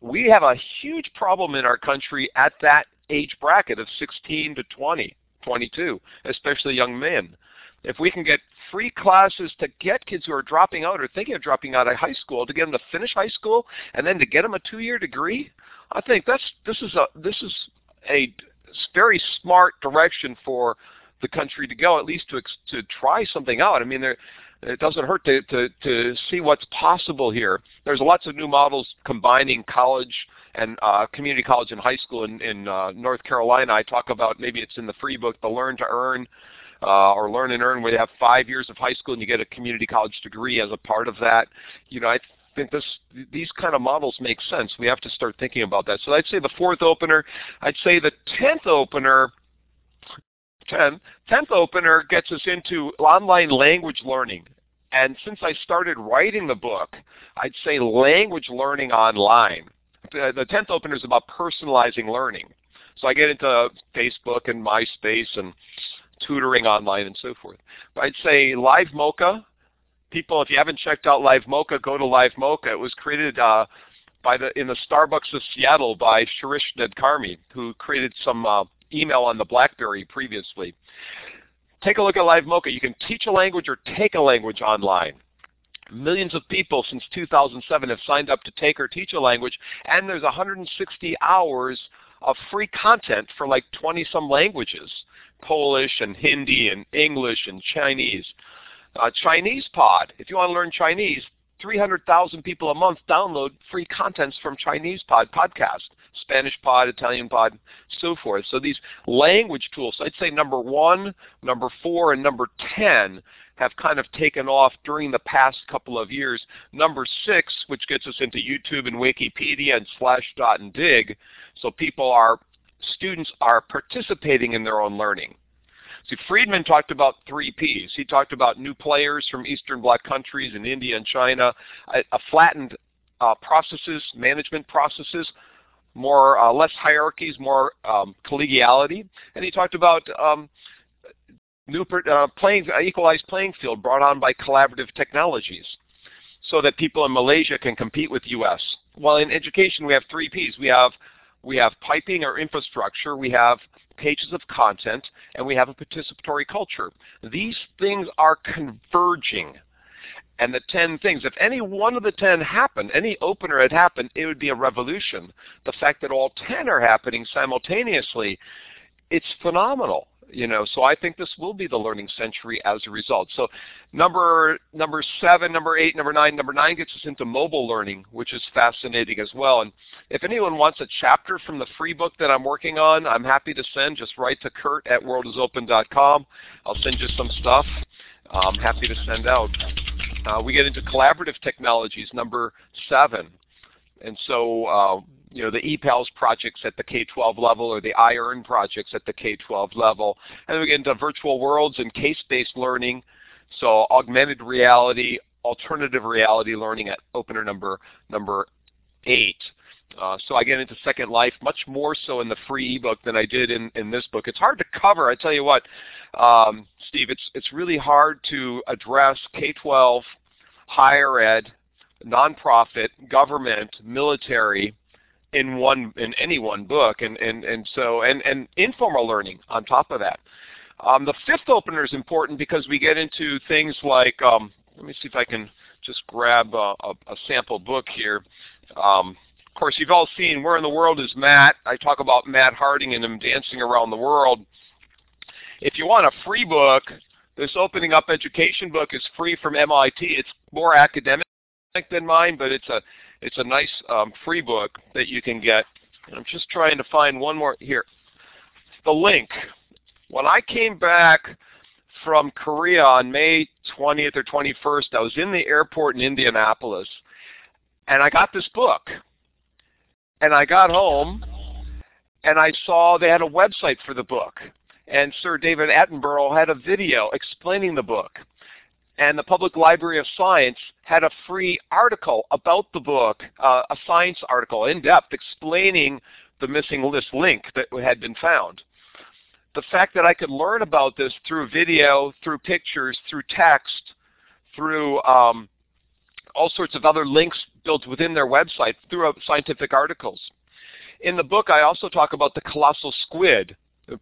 We have a huge problem in our country at that age bracket of 16 to 20, 22, especially young men. If we can get free classes to get kids who are dropping out or thinking of dropping out of high school to get them to finish high school and then to get them a two-year degree, I think that's this is a this is a very smart direction for the country to go, at least to to try something out. I mean, there, it doesn't hurt to, to, to see what's possible here. There's lots of new models combining college and uh, community college and high school in, in uh, North Carolina. I talk about maybe it's in the free book, the Learn to Earn uh, or Learn and Earn, where you have five years of high school and you get a community college degree as a part of that. You know, I think this these kind of models make sense. We have to start thinking about that. So I'd say the fourth opener. I'd say the tenth opener. 10, 10th opener gets us into online language learning. And since I started writing the book, I'd say language learning online. The, the 10th opener is about personalizing learning. So I get into Facebook and MySpace and tutoring online and so forth. But I'd say Live Mocha, people, if you haven't checked out Live Mocha, go to Live Mocha. It was created uh, by the in the Starbucks of Seattle by Shirish Nadkarni, who created some uh, email on the BlackBerry previously. Take a look at Live Mocha. You can teach a language or take a language online. Millions of people since 2007 have signed up to take or teach a language, and there's 160 hours of free content for like 20 some languages. Polish and Hindi and English and Chinese. Uh, Chinese Pod, if you want to learn Chinese, 300,000 people a month download free contents from Chinese Pod podcast, Spanish Pod, Italian Pod, so forth. So these language tools, I'd say number one, number four, and number 10 have kind of taken off during the past couple of years. Number six, which gets us into YouTube and Wikipedia and Slashdot and Digg, so people are students are participating in their own learning. See, Friedman talked about three Ps. He talked about new players from Eastern Bloc countries and India and China, a, a flattened uh, processes, management processes, more uh, less hierarchies, more um, collegiality, and he talked about um, new uh, playing, equalized playing field brought on by collaborative technologies so that people in Malaysia can compete with U.S. Well, in education, we have three Ps. We have we have piping or infrastructure, we have pages of content, and we have a participatory culture. These things are converging. And the 10 things, if any one of the 10 happened, any opener had happened, it would be a revolution. The fact that all 10 are happening simultaneously, it's phenomenal you know so i think this will be the learning century as a result. So number number seven number eight number nine number nine gets us into mobile learning which is fascinating as well. And if anyone wants a chapter from the free book that i'm working on i'm happy to send. Just write to curt at worldisopen.com i'll send you some stuff. I'm happy to send out. Uh, we get into collaborative technologies number seven. And so uh, you know, the EPALS projects at the K-12 level or the iEarn projects at the K-12 level. And then we get into virtual worlds and case-based learning. So augmented reality, alternative reality learning at opener number number eight. Uh, so I get into Second Life much more so in the free ebook than I did in, in this book. It's hard to cover. I tell you what, um, Steve, it's it's really hard to address K-12, higher ed, nonprofit, government, military, in one in any one book and and and so and and informal learning on top of that. Um, the fifth opener is important because we get into things like um, let me see if I can just grab a, a, a sample book here. Um, of course you've all seen where in the world is Matt? I talk about Matt Harding and him dancing around the world. If you want a free book this opening up education book is free from MIT it's more academic than mine but it's a it's a nice um, free book that you can get I'm just trying to find one more here. The link. When I came back from Korea on May 20th or 21st, I was in the airport in Indianapolis, and I got this book. And I got home, and I saw they had a website for the book. And Sir David Attenborough had a video explaining the book. And the Public Library of Science had a free article about the book, uh, a science article in depth explaining the missing list link that had been found. The fact that I could learn about this through video, through pictures, through text, through um, all sorts of other links built within their website through scientific articles. In the book, I also talk about the colossal squid.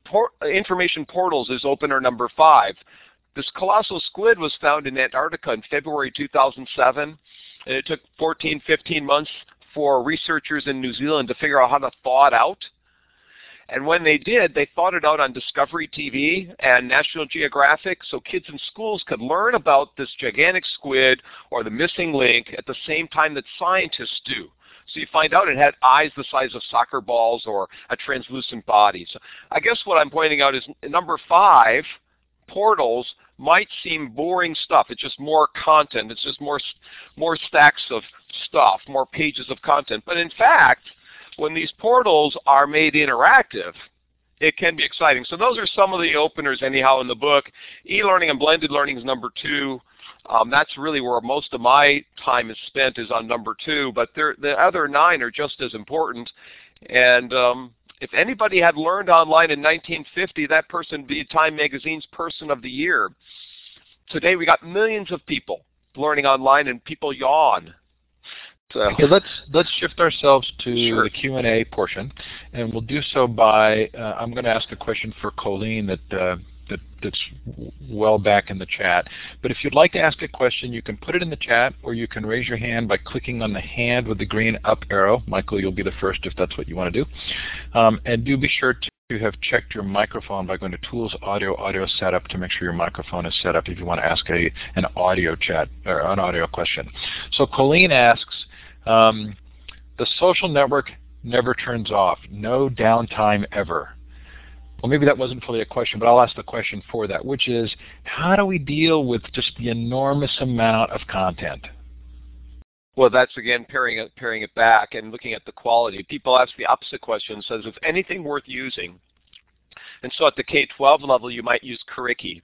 Por information portals is opener number five. This colossal squid was found in Antarctica in February 2007, and it took 14, 15 months for researchers in New Zealand to figure out how to thaw it out. And when they did, they thought it out on Discovery TV and National Geographic so kids in schools could learn about this gigantic squid or the missing link at the same time that scientists do. So you find out it had eyes the size of soccer balls or a translucent body. So I guess what I'm pointing out is number five, portals might seem boring stuff. It's just more content. It's just more, more stacks of stuff, more pages of content. But in fact, when these portals are made interactive, it can be exciting. So those are some of the openers anyhow in the book. E-learning and blended learning is number two. Um, that's really where most of my time is spent is on number two, but the other nine are just as important. And um, if anybody had learned online in 1950, that person would be Time Magazine's Person of the Year. Today we got millions of people learning online and people yawn. So okay, let's let's shift ourselves to sure. the Q and A portion, and we'll do so by uh, I'm going to ask a question for Colleen that uh, that, that's well back in the chat. But if you'd like to ask a question, you can put it in the chat, or you can raise your hand by clicking on the hand with the green up arrow. Michael, you'll be the first if that's what you want to do. Um, and do be sure to have checked your microphone by going to Tools, Audio, Audio Setup to make sure your microphone is set up if you want to ask a, an audio chat or an audio question. So Colleen asks, um, the social network never turns off. No downtime ever well, maybe that wasn't fully a question, but I'll ask the question for that, which is, how do we deal with just the enormous amount of content? Well, that's again paring it, paring it back and looking at the quality. People ask the opposite question, says, is anything worth using? And so at the K-12 level, you might use Curriki.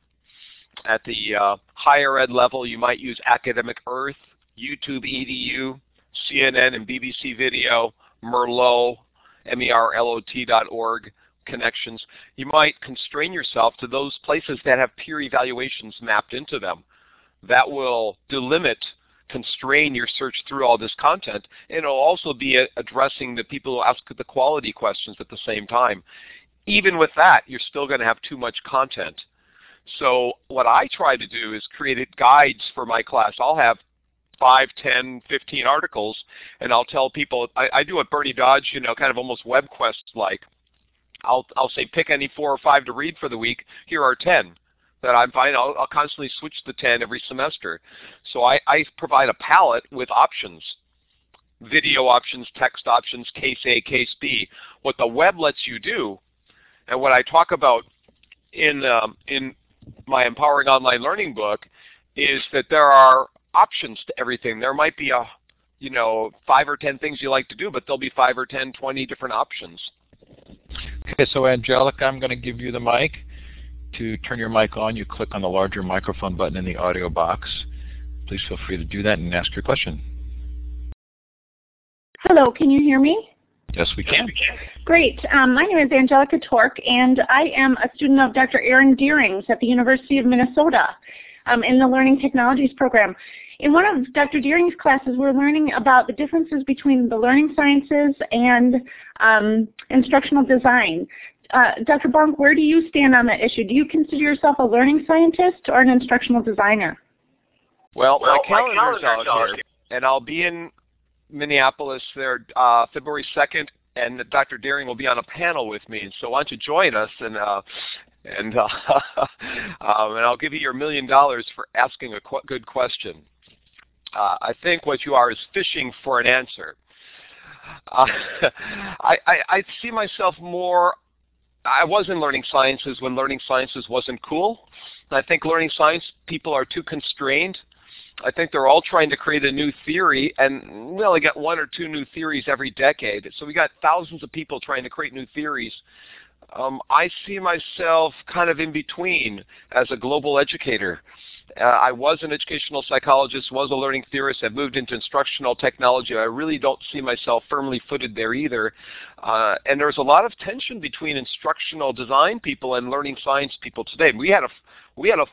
At the uh, higher ed level, you might use Academic Earth, YouTube EDU, CNN and BBC Video, Merlot, M-E-R-L-O-T.org connections, you might constrain yourself to those places that have peer evaluations mapped into them. That will delimit, constrain your search through all this content, and it'll also be addressing the people who ask the quality questions at the same time. Even with that, you're still going to have too much content. So what I try to do is create guides for my class. I'll have 5, 10, 15 articles, and I'll tell people, I, I do what Bernie Dodge, you know, kind of almost WebQuest-like. I'll, I'll say pick any four or five to read for the week. Here are 10 that I'm fine. I'll, I'll constantly switch the 10 every semester. So I, I provide a palette with options. Video options, text options, case A, case B. What the web lets you do, and what I talk about in, um, in my Empowering Online Learning book, is that there are options to everything. There might be a, you know, five or 10 things you like to do, but there'll be five or ten, twenty different options. Okay, so Angelica, I'm going to give you the mic. To turn your mic on, you click on the larger microphone button in the audio box. Please feel free to do that and ask your question. Hello, can you hear me? Yes, we can. Great. Um, my name is Angelica Tork, and I am a student of Dr. Aaron Doerings at the University of Minnesota um, in the Learning Technologies program. In one of Dr. Doering's classes, we're learning about the differences between the learning sciences and um, instructional design. Uh, Dr. Bonk, where do you stand on that issue? Do you consider yourself a learning scientist or an instructional designer? Well, well my calendar's out, out here, and I'll be in Minneapolis there uh, February 2nd, and Dr. Deering will be on a panel with me. So why don't you join us and uh, and uh, um, and I'll give you your million dollars for asking a qu good question. Uh, I think what you are is fishing for an answer. uh, I, I, I see myself more I was in learning sciences when learning sciences wasn't cool. I think learning science people are too constrained. I think they're all trying to create a new theory, and we only got one or two new theories every decade. So we got thousands of people trying to create new theories. Um, I see myself kind of in between as a global educator. Uh, I was an educational psychologist, was a learning theorist. I've moved into instructional technology. I really don't see myself firmly footed there either. Uh, and there's a lot of tension between instructional design people and learning science people today. We had a we had a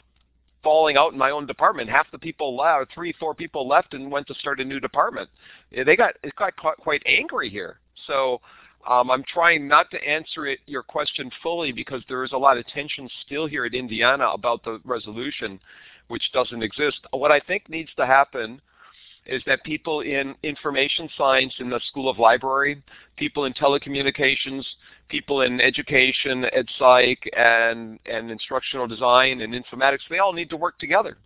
falling out in my own department. Half the people left, three, four people left and went to start a new department. They got it got quite angry here. So um, I'm trying not to answer it, your question fully because there is a lot of tension still here at Indiana about the resolution which doesn't exist. What I think needs to happen is that people in information science in the School of Library, people in telecommunications, people in education, ed psych, and, and instructional design and informatics, they all need to work together.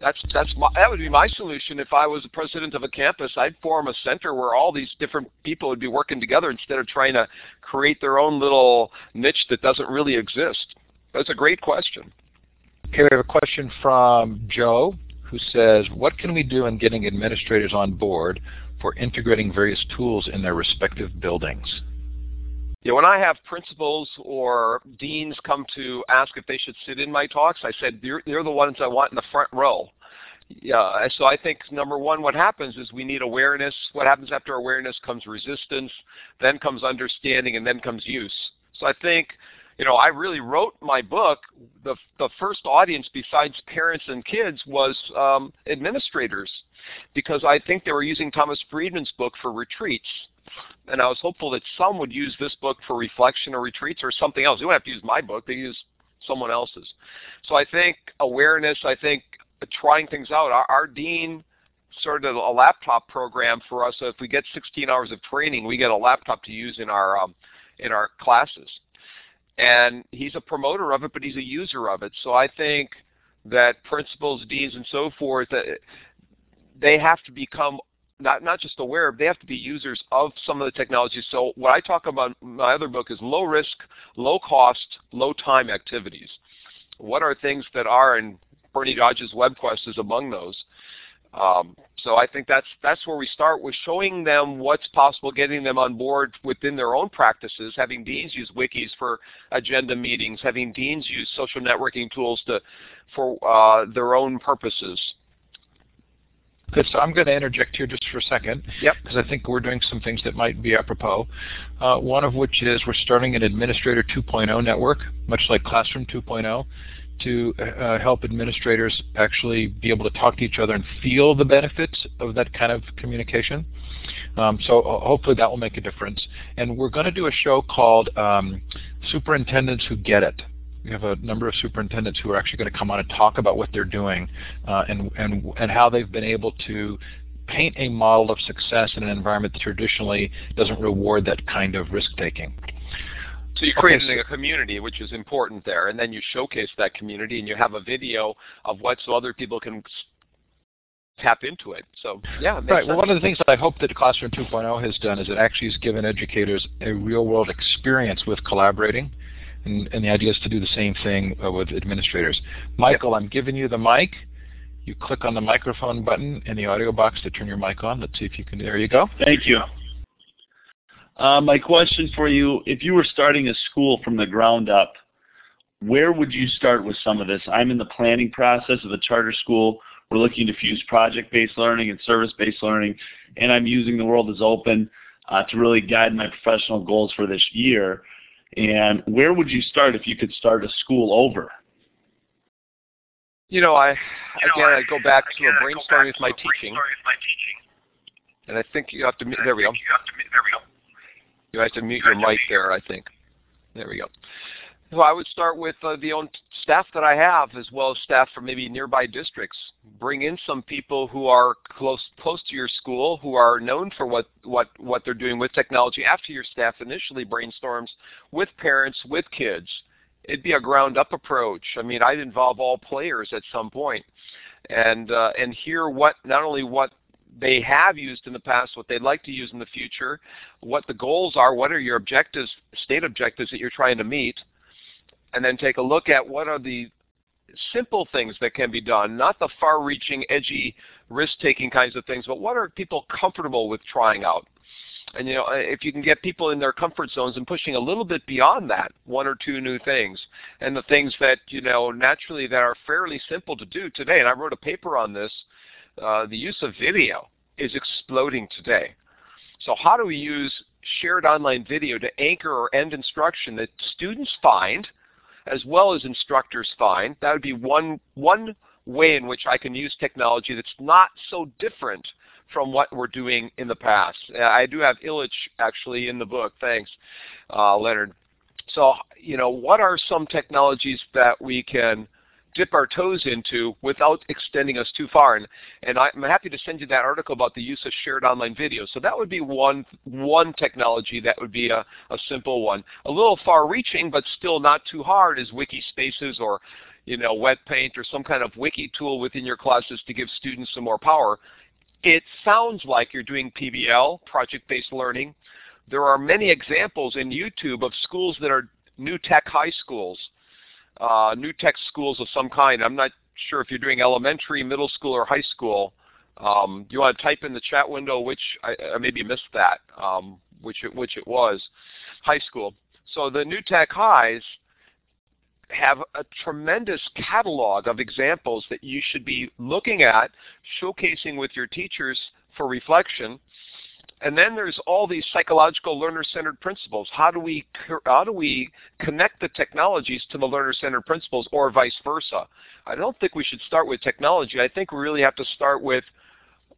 That's, that's my, that would be my solution if I was the president of a campus. I'd form a center where all these different people would be working together instead of trying to create their own little niche that doesn't really exist. That's a great question. Okay, we have a question from Joe who says, what can we do in getting administrators on board for integrating various tools in their respective buildings? Yeah, when I have principals or deans come to ask if they should sit in my talks, I said, they're, they're the ones I want in the front row. Yeah, so I think number one, what happens is we need awareness. What happens after awareness comes resistance, then comes understanding, and then comes use. So I think you know, I really wrote my book. The the first audience besides parents and kids was um, administrators, because I think they were using Thomas Friedman's book for retreats, and I was hopeful that some would use this book for reflection or retreats or something else. They don't have to use my book; they use someone else's. So I think awareness. I think trying things out. Our, our dean started a laptop program for us. So if we get 16 hours of training, we get a laptop to use in our um, in our classes and he's a promoter of it, but he's a user of it. So I think that principals, deans, and so forth, that they have to become not not just aware, they have to be users of some of the technologies. So what I talk about in my other book is low risk, low cost, low time activities. What are things that are, and Bernie Dodge's WebQuest is among those. Um, so I think that's that's where we start with showing them what's possible, getting them on board within their own practices, having deans use wikis for agenda meetings, having deans use social networking tools to for uh, their own purposes. Good. So I'm going to interject here just for a second. Yep. Because I think we're doing some things that might be apropos. Uh, one of which is we're starting an Administrator 2.0 network, much like Classroom 2.0 to uh, help administrators actually be able to talk to each other and feel the benefits of that kind of communication. Um, so uh, hopefully that will make a difference. And we're going to do a show called um, Superintendents Who Get It. We have a number of superintendents who are actually going to come on and talk about what they're doing uh, and, and, and how they've been able to paint a model of success in an environment that traditionally doesn't reward that kind of risk-taking. So you're creating a community, which is important there, and then you showcase that community, and you have a video of what so other people can tap into it. So yeah, right. Sense. Well, one of the things that I hope that Classroom 2.0 has done is it actually has given educators a real-world experience with collaborating, and, and, the idea is to do the same thing uh, with administrators. Michael, I'm giving you the mic. You click on the microphone button in the audio box to turn your mic on. Let's see if you can. There you go. Thank you. Uh, my question for you, if you were starting a school from the ground up, where would you start with some of this? I'm in the planning process of a charter school. We're looking to fuse project-based learning and service-based learning, and I'm using The World is Open uh, to really guide my professional goals for this year. And where would you start if you could start a school over? You know, I again I go back to a brainstorming with my teaching, and I think you have to. There we go. You have to mute your mic there, I think. There we go. So I would start with uh, the own staff that I have, as well as staff from maybe nearby districts. Bring in some people who are close close to your school, who are known for what what what they're doing with technology. After your staff initially brainstorms with parents, with kids, it'd be a ground up approach. I mean, I'd involve all players at some point, and uh, and hear what not only what they have used in the past, what they'd like to use in the future, what the goals are, what are your objectives, state objectives that you're trying to meet, and then take a look at what are the simple things that can be done, not the far-reaching, edgy, risk-taking kinds of things, but what are people comfortable with trying out? And you know, if you can get people in their comfort zones and pushing a little bit beyond that, one or two new things, and the things that you know naturally that are fairly simple to do today. And I wrote a paper on this. Uh, the use of video is exploding today. So how do we use shared online video to anchor or end instruction that students find as well as instructors find. That would be one, one way in which I can use technology that's not so different from what we're doing in the past. I do have Illich actually in the book. Thanks, uh, Leonard. So, you know, what are some technologies that we can dip our toes into without extending us too far. And, and I'm happy to send you that article about the use of shared online video. So that would be one, one technology that would be a, a simple one. A little far-reaching, but still not too hard is Wikispaces or you know, WetPaint or some kind of wiki tool within your classes to give students some more power. It sounds like you're doing PBL, project-based learning. There are many examples in YouTube of schools that are new tech high schools uh, new tech schools of some kind. I'm not sure if you're doing elementary, middle school, or high school. Um, you want to type in the chat window which I, I maybe missed that, um, which it, which it was, high school. So the new tech highs have a tremendous catalog of examples that you should be looking at, showcasing with your teachers for reflection, and then there's all these psychological learner-centered principles. How do we how do we connect the technologies to the learner-centered principles, or vice versa? I don't think we should start with technology. I think we really have to start with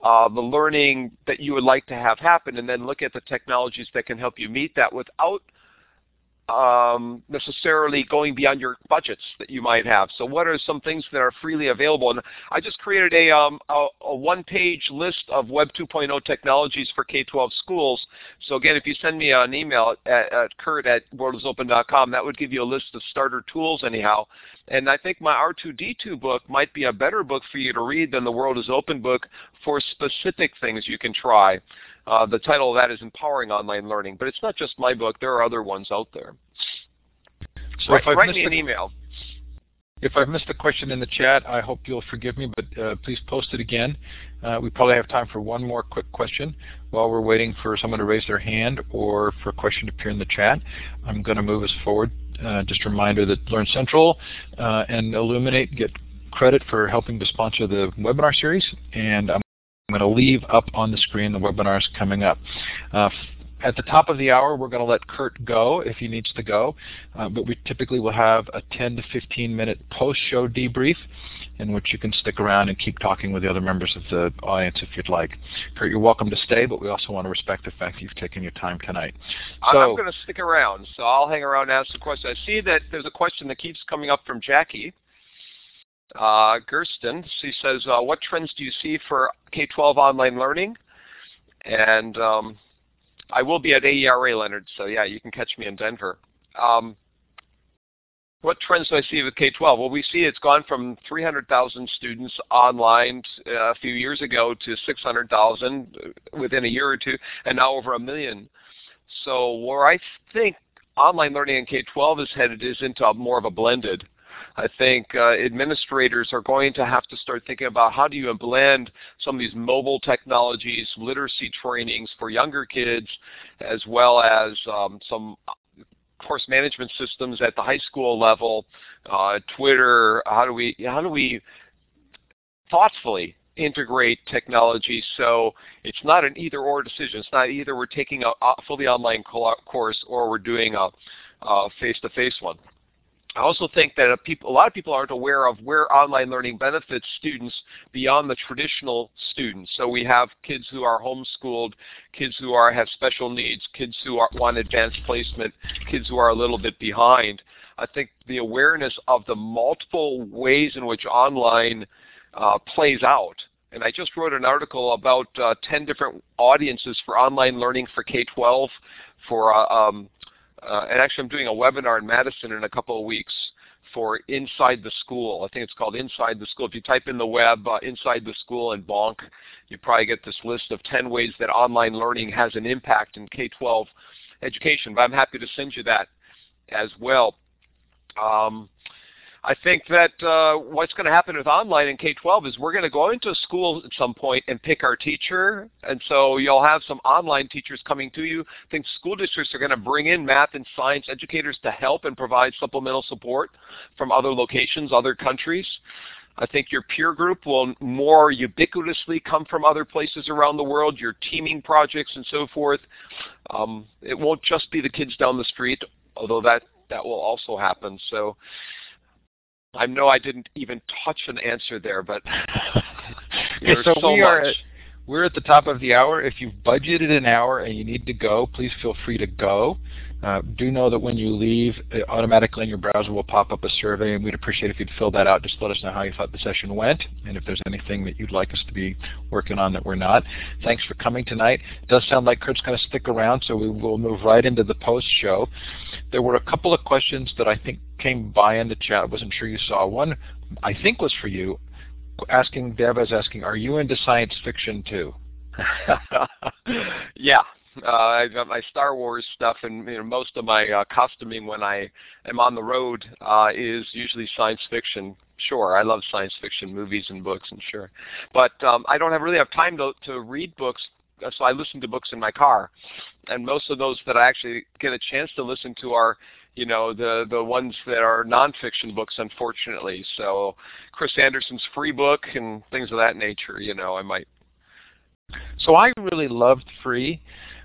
uh, the learning that you would like to have happen, and then look at the technologies that can help you meet that without um, necessarily going beyond your budgets that you might have. So what are some things that are freely available? And I just created a, um, a, a one-page list of Web 2.0 technologies for K-12 schools. So again, if you send me an email at, at curt at worldisopen.com, that would give you a list of starter tools anyhow. And I think my R2D2 book might be a better book for you to read than the World is Open book for specific things you can try. Uh, the title of that is Empowering Online Learning, but it's not just my book. There are other ones out there. So write, write me an email. If I've missed a question in the chat, I hope you'll forgive me, but uh, please post it again. Uh, we probably have time for one more quick question while we're waiting for someone to raise their hand or for a question to appear in the chat. I'm going to move us forward. Uh, just a reminder that Learn Central uh, and Elluminate get credit for helping to sponsor the webinar series, and I'm I'm going to leave up on the screen the webinars coming up. Uh, at the top of the hour, we're going to let Curt go if he needs to go, uh, but we typically will have a 10 to 15 minute post-show debrief in which you can stick around and keep talking with the other members of the audience if you'd like. Curt, you're welcome to stay, but we also want to respect the fact that you've taken your time tonight. So, I'm going to stick around, so I'll hang around and ask the question. I see that there's a question that keeps coming up from Jackie. Uh, Gersten, she says, uh, what trends do you see for K-12 online learning? And um, I will be at AERA, Leonard, so yeah, you can catch me in Denver. Um, what trends do I see with K-12? Well, we see it's gone from 300,000 students online uh, a few years ago to 600,000 within a year or two, and now over a million. So where I think online learning in K-12 is headed is into more of a blended I think uh, administrators are going to have to start thinking about how do you blend some of these mobile technologies, literacy trainings for younger kids, as well as um, some course management systems at the high school level, uh, Twitter, how do we how do we thoughtfully integrate technology so it's not an either or decision. It's not either we're taking a, fully online course or we're doing a face-to-face -face one. I also think that a, a, lot of people aren't aware of where online learning benefits students beyond the traditional students. So we have kids who are homeschooled, kids who are have special needs, kids who are, want advanced placement, kids who are a little bit behind. I think the awareness of the multiple ways in which online uh, plays out and I just wrote an article about uh, 10 different audiences for online learning for K-12 for uh, um, and actually I'm doing a webinar in Madison in a couple of weeks for Inside the School. I think it's called Inside the School. If you type in the web uh, Inside the School and Bonk, you probably get this list of 10 ways that online learning has an impact in K-12 education. But I'm happy to send you that as well. Um, I think that uh, what's going to happen with online in K-12 is we're going to go into a school at some point and pick our teacher, and so you'll have some online teachers coming to you. I think school districts are going to bring in math and science educators to help and provide supplemental support from other locations, other countries. I think your peer group will more ubiquitously come from other places around the world, your teaming projects and so forth. Um, it won't just be the kids down the street, although that, that will also happen. So I know I didn't even touch an answer there, but okay, so, so we much. are at, we're at the top of the hour. If you've budgeted an hour and you need to go, please feel free to go. Uh, do know that when you leave, automatically in your browser will pop up a survey, and we'd appreciate if you'd fill that out. Just let us know how you thought the session went, and if there's anything that you'd like us to be working on that we're not. Thanks for coming tonight. It does sound like Curt's going to stick around, so we will move right into the post-show. There were a couple of questions that I think came by in the chat. I wasn't sure you saw. One, I think, was for you. Asking Deb is asking, are you into science fiction too? yeah, uh, I've got my Star Wars stuff, and you know, most of my uh, costuming when I am on the road uh, is usually science fiction. Sure, I love science fiction movies and books, and sure, but um, I don't have really have time to to read books, so I listen to books in my car, and most of those that I actually get a chance to listen to are you know the the ones that are nonfiction books unfortunately. So chris anderson's free book and things of that nature you know i might. So i really loved free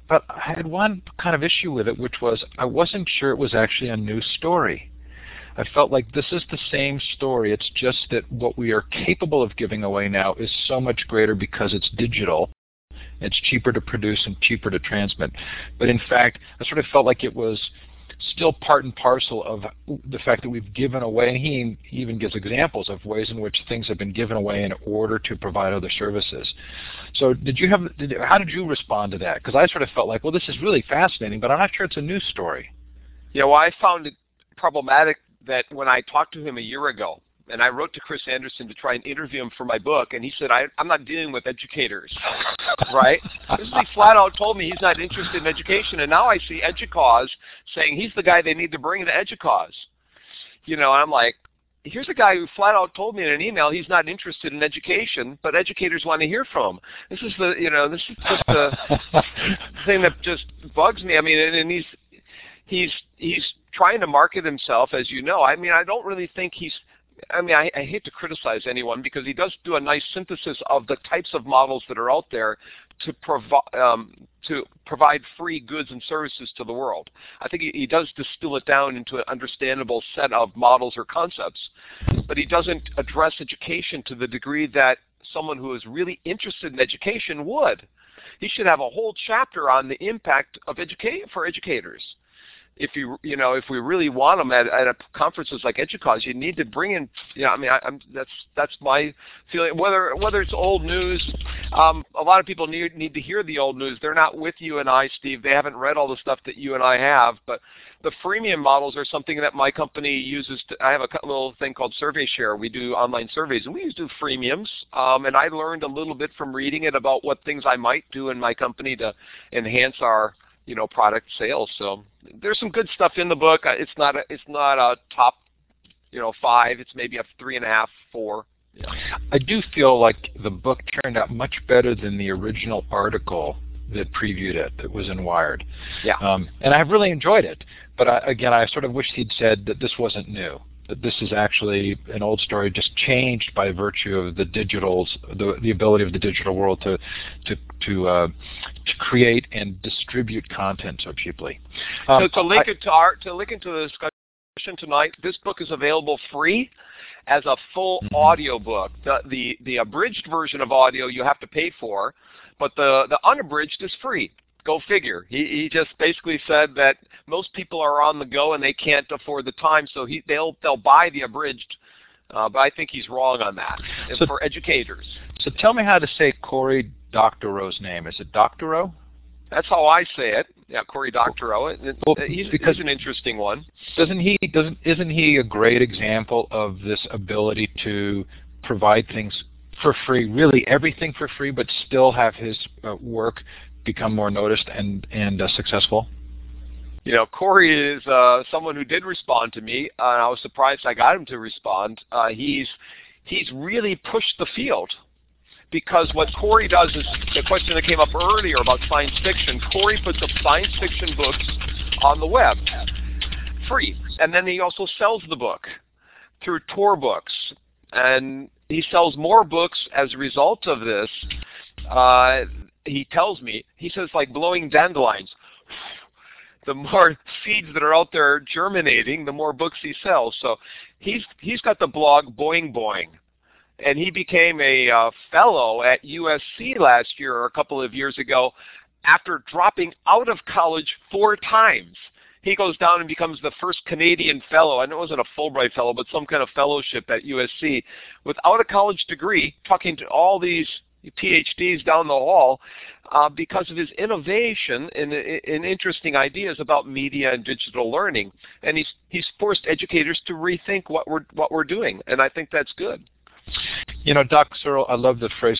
but I had one kind of issue with it, which was I wasn't sure it was actually a new story. I felt like this is the same story. It's just that what we are capable of giving away now is so much greater because it's digital. It's cheaper to produce and cheaper to transmit. But in fact, I sort of felt like it was still part and parcel of the fact that we've given away, and he, even gives examples of ways in which things have been given away in order to provide other services. So did you have, did, how did you respond to that? Because I sort of felt like, well, this is really fascinating, but I'm not sure it's a news story. Yeah, well, I found it problematic that when I talked to him a year ago, and I wrote to Chris Anderson to try and interview him for my book, and he said, I, am not dealing with educators, right? This is he flat out told me he's not interested in education, and now I see EDUCAUSE saying he's the guy they need to bring into EDUCAUSE. You know, I'm like, here's a guy who flat out told me in an email he's not interested in education, but educators want to hear from him. This is the, you know, this is just the thing that just bugs me. I mean, and, and he's, he's, he's trying to market himself, as you know. I mean, I don't really think he's I mean, I, I, hate to criticize anyone because he does do a nice synthesis of the types of models that are out there to, provi um, to provide free goods and services to the world. I think he, he, does distill it down into an understandable set of models or concepts, but he doesn't address education to the degree that someone who is really interested in education would. He should have a whole chapter on the impact of educate for educators if you you know if we really want them at, at conferences like EDUCAUSE, you need to bring in. You know, I mean, I, am that's that's my feeling. Whether whether it's old news, um, a lot of people need need to hear the old news. They're not with you and I, Steve. They haven't read all the stuff that you and I have. But the freemium models are something that my company uses. To, I have a little thing called SurveyShare. We do online surveys, and we use do freemiums. Um, and I learned a little bit from reading it about what things I might do in my company to enhance our you know product sales. So there's some good stuff in the book. Uh, it's not a, it's not a top you know five. It's maybe a three and a half, four. Yeah. I do feel like the book turned out much better than the original article that previewed it that was in Wired. Yeah. Um, and I've really enjoyed it. But I, again, I sort of wish he'd said that this wasn't new this is actually an old story just changed by virtue of the digitals, the, the ability of the digital world to, to, to, uh, to create and distribute content so cheaply. Um, so to link I, it to our, to link into the discussion tonight, this book is available free as a full mm -hmm. audio book. The, the, the abridged version of audio you have to pay for, but the, the unabridged is free. Go figure. He, he just basically said that most people are on the go and they can't afford the time, so he, they'll they'll buy the abridged. Uh, but I think he's wrong on that so, for educators. So tell me how to say Cory Doctorow's name. Is it Doctorow? That's how I say it. yeah, Cory Doctorow. Well, he's, because he's an interesting one. Doesn't he? Doesn't isn't he a great example of this ability to provide things for free, really everything for free, but still have his uh, work become more noticed and and uh, successful? You know, Cory is uh, someone who did respond to me, and I was surprised I got him to respond. Uh, he's he's really pushed the field because what Cory does is the question that came up earlier about science fiction. Cory puts up science fiction books on the web, free, and then he also sells the book through Tor Books, and he sells more books as a result of this. Uh, he tells me he says like blowing dandelions the more seeds that are out there germinating, the more books he sells. So he's he's got the blog Boing Boing, and he became a uh, fellow at USC last year or a couple of years ago after dropping out of college four times. He goes down and becomes the first Canadian fellow. I know it wasn't a Fulbright fellow, but some kind of fellowship at USC without a college degree, talking to all these PhDs down the hall uh, because of his innovation and, and interesting ideas about media and digital learning. And he's he's forced educators to rethink what we're what we're doing, and I think that's good. You know, Doc Searle, I love the phrase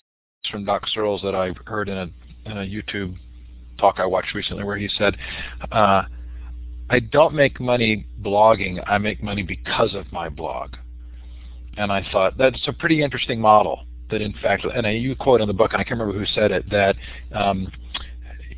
from Doc Searls that I heard in a, in a YouTube talk I watched recently where he said, uh, I don't make money blogging, I make money because of my blog. And I thought that's a pretty interesting model that in fact, and you quote in the book, and I can't remember who said it, that um,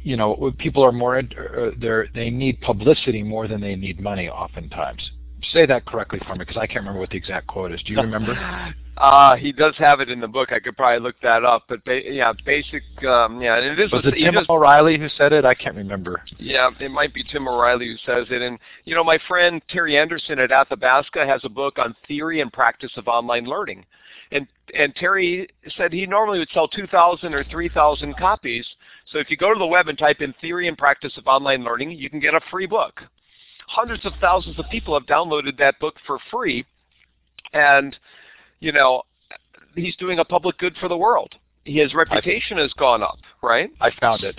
you know people are more uh, they need publicity more than they need money oftentimes. Say that correctly for me because I can't remember what the exact quote is. Do you remember? Uh, he does have it in the book. I could probably look that up. But ba- yeah, basic. Um, yeah, and it is. Was it Tim just, O'Reilly who said it? I can't remember. Yeah, it might be Tim O'Reilly who says it. And you know, my friend Terry Anderson at Athabasca has a book on theory and practice of online learning and and Terry said he normally would sell 2,000 or 3,000 copies. So if you go to the web and type in theory and practice of online learning, you can get a free book. Hundreds of thousands of people have downloaded that book for free, and you know he's doing a public good for the world. His reputation has gone up, right? I found it.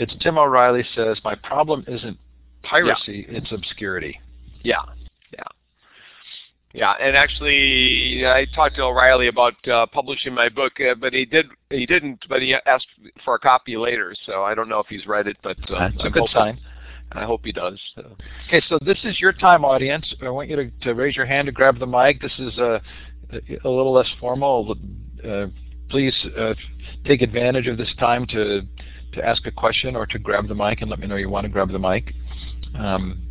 It's Tim O'Reilly says my problem isn't piracy, yeah. it's obscurity. Yeah, yeah, and actually, I talked to O'Reilly about uh, publishing my book, uh, but he did he didn't. But he asked for a copy later, so I don't know if he's read it. But uh, that's I'm a good sign. I hope he does. So. Okay, so this is your time, audience. I want you to, to raise your hand to grab the mic. This is a a little less formal. Uh, please uh, take advantage of this time to to ask a question or to grab the mic and let me know you want to grab the mic. Um,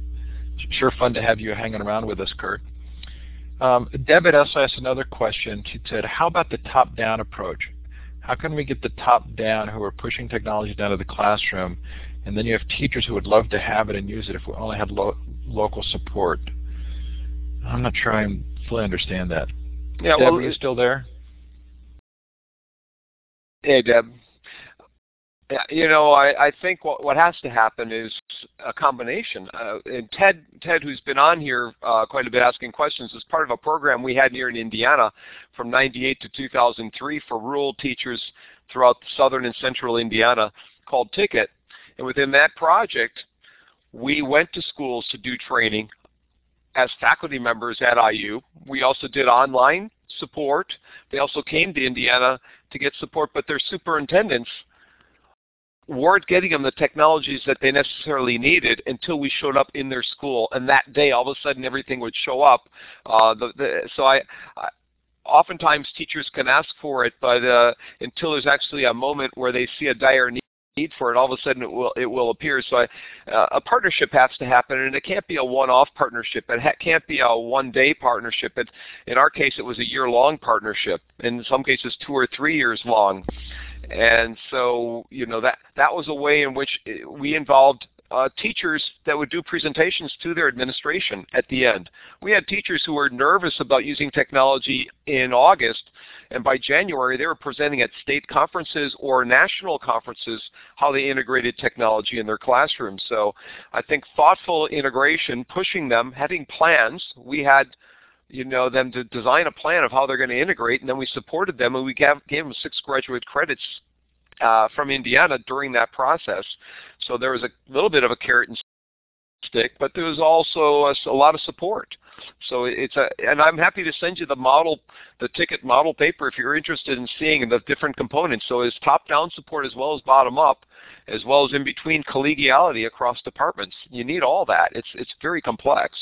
sure fun to have you hanging around with us, Curt. Um, Deb also asked another question. She said, how about the top-down approach? How can we get the top-down who are pushing technology down to the classroom, and then you have teachers who would love to have it and use it if we only had lo local support? I'm not sure I fully understand that. Yeah, Deb, well, are you still there? Hey, Deb. You know, I, I think what, what has to happen is a combination. Uh, and Ted, Ted, who's been on here uh, quite a bit asking questions, is part of a program we had here in Indiana from 98 to 2003 for rural teachers throughout southern and central Indiana called TICKIT. And within that project, we went to schools to do training as faculty members at IU. We also did online support. They also came to Indiana to get support, but their superintendents – weren't getting them the technologies that they necessarily needed until we showed up in their school, and that day all of a sudden everything would show up. Uh, the, the, so I, I, oftentimes teachers can ask for it, but uh, until there's actually a moment where they see a dire need need for it, all of a sudden it will it will appear. So I, uh, a partnership has to happen, and it can't be a one-off partnership. It can't be a one-day partnership. It, in our case, it was a year-long partnership. In some cases, two or three years long. And so, you know, that, that was a way in which we involved uh, teachers that would do presentations to their administration at the end. We had teachers who were nervous about using technology in August, and by January they were presenting at state conferences or national conferences how they integrated technology in their classrooms. So I think thoughtful integration, pushing them, having plans. We had you know, them to design a plan of how they're going to integrate, and then we supported them, and we gave, gave them six graduate credits uh, from Indiana during that process. So there was a little bit of a carrot and stick, but there was also a, a lot of support. So it's a, and I'm happy to send you the model, the TICKIT model paper if you're interested in seeing the different components. So it's top-down support as well as bottom-up, as well as in between collegiality across departments. You need all that. It's it's very complex.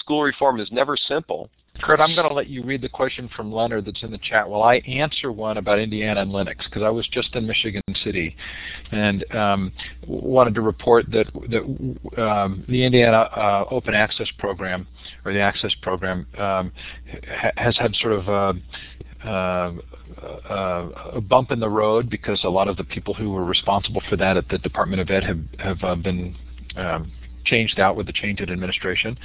School reform is never simple. Curt, I'm going to let you read the question from Leonard that's in the chat while I answer one about Indiana and Linux because I was just in Michigan City and um, wanted to report that, that um, the Indiana uh, Open Access Program or the Access Program um, ha has had sort of a, uh, uh, a bump in the road because a lot of the people who were responsible for that at the Department of Ed have, have uh, been um, changed out with the change in administration.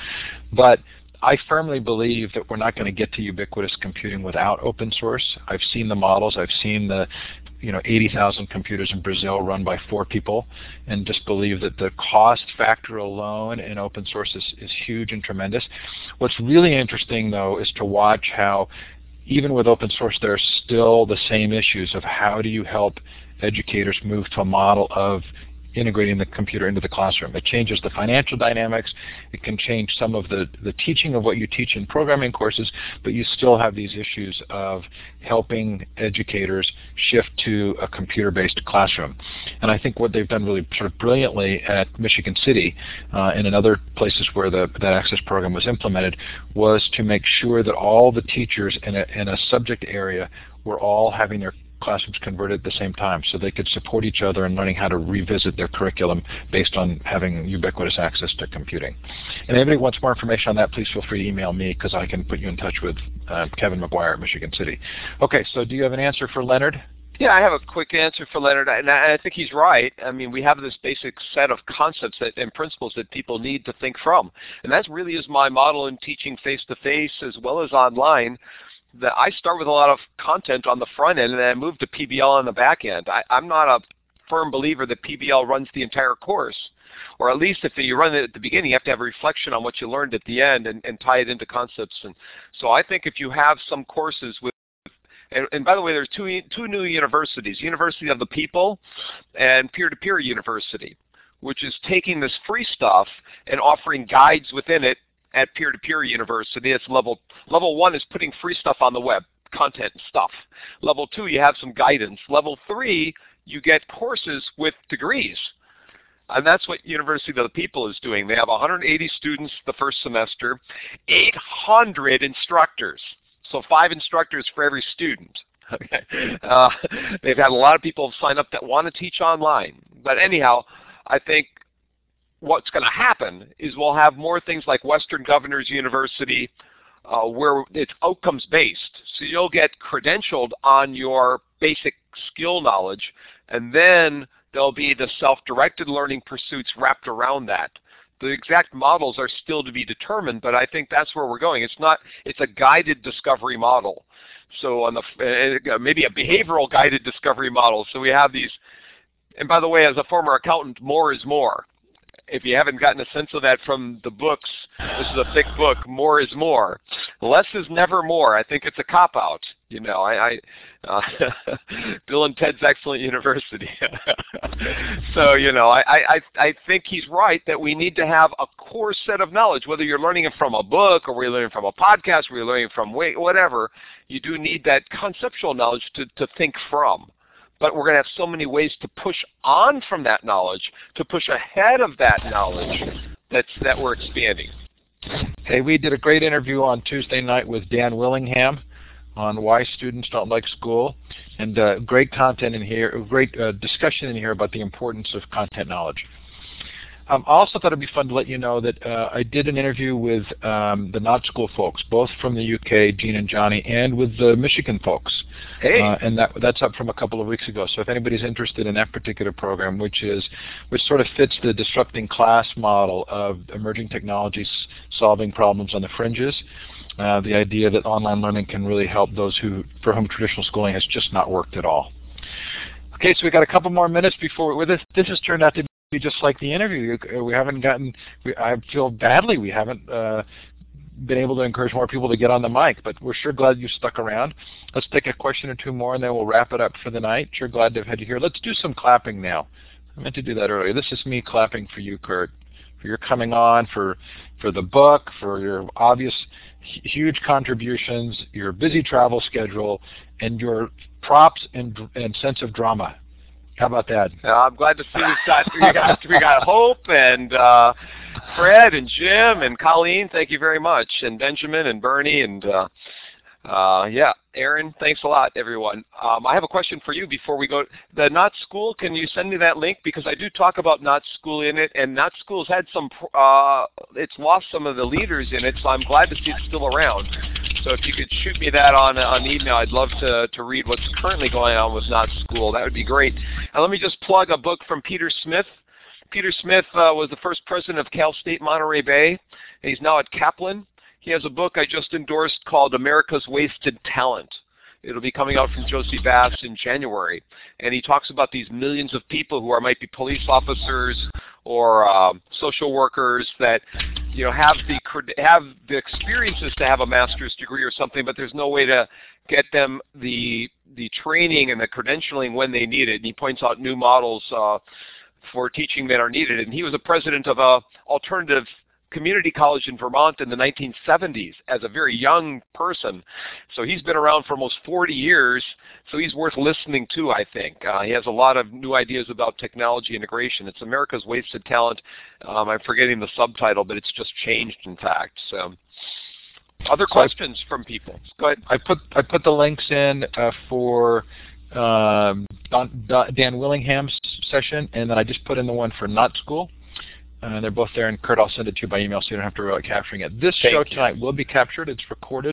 But I firmly believe that we're not going to get to ubiquitous computing without open source. I've seen the models. I've seen the you know 80,000 computers in Brazil run by four people and just believe that the cost factor alone in open source is, is huge and tremendous. What's really interesting though is to watch how even with open source there are still the same issues of how do you help educators move to a model of integrating the computer into the classroom. It changes the financial dynamics. It can change some of the, the teaching of what you teach in programming courses, but you still have these issues of helping educators shift to a computer-based classroom. And I think what they've done really sort of brilliantly at Michigan City uh, and in other places where the, that access program was implemented was to make sure that all the teachers in a, in a subject area were all having their classrooms converted at the same time so they could support each other in learning how to revisit their curriculum based on having ubiquitous access to computing. And anybody wants more information on that, please feel free to email me because I can put you in touch with uh, Kevin McGuire at Michigan City. Okay, so do you have an answer for Leonard? Yeah, I have a quick answer for Leonard, and I think he's right. I mean, we have this basic set of concepts that, and principles that people need to think from, and that really is my model in teaching face-to-face -face as well as online that I start with a lot of content on the front end and then I move to PBL on the back end. I, I'm not a firm believer that PBL runs the entire course. Or at least if you run it at the beginning, you have to have a reflection on what you learned at the end and, and tie it into concepts. And so I think if you have some courses with and, and, by the way, there's two, two new universities, University of the People and Peer-to-Peer -peer University, which is taking this free stuff and offering guides within it at peer-to-peer -peer university. It's level level one is putting free stuff on the web, content and stuff. Level two, you have some guidance. Level three, you get courses with degrees. And that's what University of the People is doing. They have 180 students the first semester, 800 instructors. So five instructors for every student. Okay. Uh, they've had a lot of people sign up that want to teach online. But anyhow, I think what's going to happen is we'll have more things like Western Governors University uh, where it's outcomes based. So you'll get credentialed on your basic skill knowledge and then there'll be the self-directed learning pursuits wrapped around that. The exact models are still to be determined, but I think that's where we're going. It's not. It's a guided discovery model. So on the uh, maybe a behavioral guided discovery model. So we have these. And by the way, as a former accountant, more is more if you haven't gotten a sense of that from the books, this is a thick book, more is more. Less is never more. I think it's a cop-out. You know, I, I uh, Bill and Ted's Excellent University. so, you know, I, I, I think he's right that we need to have a core set of knowledge, whether you're learning it from a book or you're learning from a podcast or you're learning from whatever, you do need that conceptual knowledge to, to think from but we're going to have so many ways to push on from that knowledge, to push ahead of that knowledge that's, that we're expanding. Hey, we did a great interview on Tuesday night with Dan Willingham on why students don't like school, and uh, great content in here, great uh, discussion in here about the importance of content knowledge. Um, I also thought it'd be fun to let you know that uh, I did an interview with um, the Not School folks, both from the UK, Gene and Johnny, and with the Michigan folks. Hey. Uh, and that that's up from a couple of weeks ago. So if anybody's interested in that particular program, which is which sort of fits the disrupting class model of emerging technologies solving problems on the fringes, uh, the idea that online learning can really help those who for whom traditional schooling has just not worked at all. Okay, so we've got a couple more minutes before this. This has turned out to be just like the interview. We haven't gotten. We, I feel badly we haven't uh, been able to encourage more people to get on the mic, but we're sure glad you stuck around. Let's take a question or two more, and then we'll wrap it up for the night. Sure glad to have had you here. Let's do some clapping now. I meant to do that earlier. This is me clapping for you, Curt, for your coming on, for for the book, for your obvious huge contributions, your busy travel schedule, and your props and, and sense of drama. How about that? Uh, I'm glad to see we've got we got we got Hope and uh, Fred and Jim and Colleen. Thank you very much, and Benjamin and Bernie and uh, uh, yeah, Aaron. Thanks a lot, everyone. Um, I have a question for you before we go. The Not School. Can you send me that link because I do talk about Not School in it, and Not School's had some. Uh, it's lost some of the leaders in it, so I'm glad to see it's still around. So if you could shoot me that on on email, I'd love to to read what's currently going on with Not School. That would be great. And let me just plug a book from Peter Smith. Peter Smith uh, was the first president of Cal State Monterey Bay. And he's now at Kaplan. He has a book I just endorsed called America's Wasted Talent. It'll be coming out from Jossey-Bass in January, and he talks about these millions of people who are might be police officers or um, social workers that you know have the have the experiences to have a master's degree or something, but there's no way to get them the the training and the credentialing when they need it. And he points out new models uh, for teaching that are needed. And he was a president of a alternative community college in Vermont in the 1970s as a very young person. So he's been around for almost 40 years, so he's worth listening to, I think. Uh, he has a lot of new ideas about technology integration. It's America's Wasted Talent. Um, I'm forgetting the subtitle, but it's just changed, in fact. So. Other questions from people? Go ahead. I put I put the links in uh, for um, Don, Don, Dan Willingham's session, and then I just put in the one for Not School. Uh, they're both there, and Curt, I'll send it to you by email so you don't have to worry about capturing it. This Thank show you. tonight will be captured. It's recorded.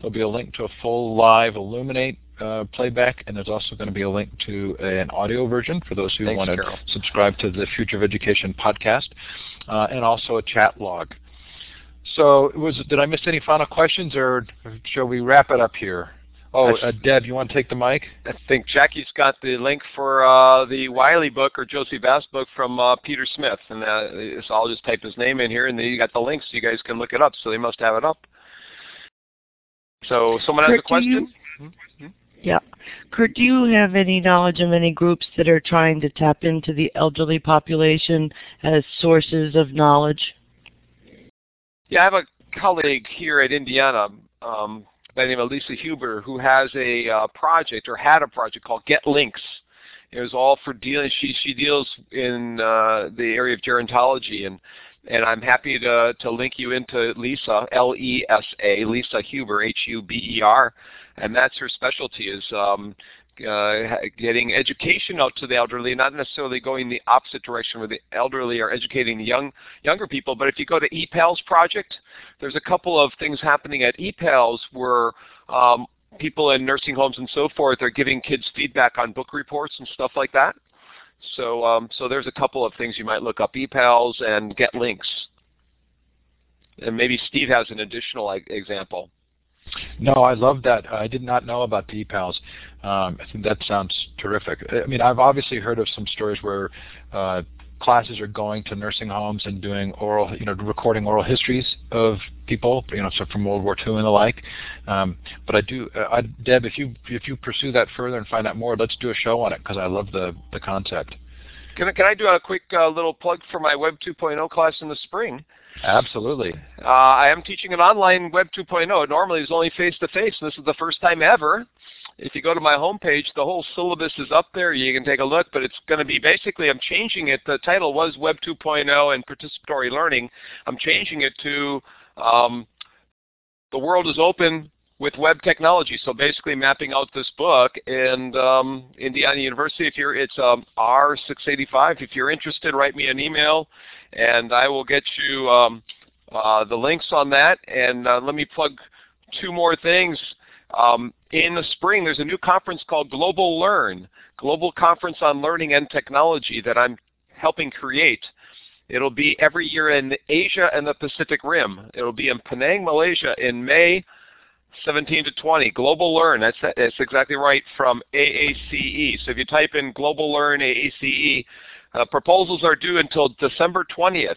There'll be a link to a full live Elluminate uh, playback, and there's also going to be a link to an audio version for those who Thanks, want to Carol. subscribe to the Future of Education podcast, uh, and also a chat log. So, was did I miss any final questions, or shall we wrap it up here? Oh, uh, Deb, you want to take the mic? I think Jackie's got the link for uh, the Wiley book or Jossey-Bass book from uh, Peter Smith, and uh, so I'll just type his name in here, and then you got the link, so you guys can look it up. So they must have it up. So someone has a Curt, do you- question. Yeah. Curt, do you have any knowledge of any groups that are trying to tap into the elderly population as sources of knowledge? Yeah, I have a colleague here at Indiana um, by the name of Lesa Huber who has a uh, project or had a project called Get Links. It was all for dealing. She she deals in uh, the area of gerontology, and and I'm happy to to link you into Lesa L E S A Lesa Huber H U B E R, and that's her specialty is um, uh, getting education out to the elderly, not necessarily going the opposite direction where the elderly are educating the young younger people. But if you go to ePals project, there's a couple of things happening at ePals where um, people in nursing homes and so forth are giving kids feedback on book reports and stuff like that. So um, so there's a couple of things you might look up ePals and get links. And maybe Steve has an additional example. No, I love that. I did not know about the ePals. Um, I think that sounds terrific. I mean, I've obviously heard of some stories where uh, classes are going to nursing homes and doing oral, you know, recording oral histories of people, you know, so from World War II and the like. Um, but I do, uh, I, Deb, if you if you pursue that further and find out more, let's do a show on it because I love the the concept. Can I, can I do a quick uh, little plug for my Web 2.0 class in the spring? Absolutely. Uh, I am teaching an online Web 2.0. Normally it's only face-to-face, this is the first time ever. If you go to my homepage, the whole syllabus is up there. You can take a look, but it's going to be basically, I'm changing it. The title was Web 2.0 and Participatory Learning. I'm changing it to um, The World is Open with Web Technology. So basically mapping out this book and um, Indiana University, if you're, it's um, R685. If you're interested, write me an email and I will get you um, uh, the links on that. And uh, let me plug two more things. Um, in the spring, there's a new conference called Global Learn, Global Conference on Learning and Technology that I'm helping create. It'll be every year in Asia and the Pacific Rim. It'll be in Penang, Malaysia in May 17 to 20. Global Learn, that's, that's exactly right, from AACE. So if you type in Global Learn AACE, uh, proposals are due until December 20th.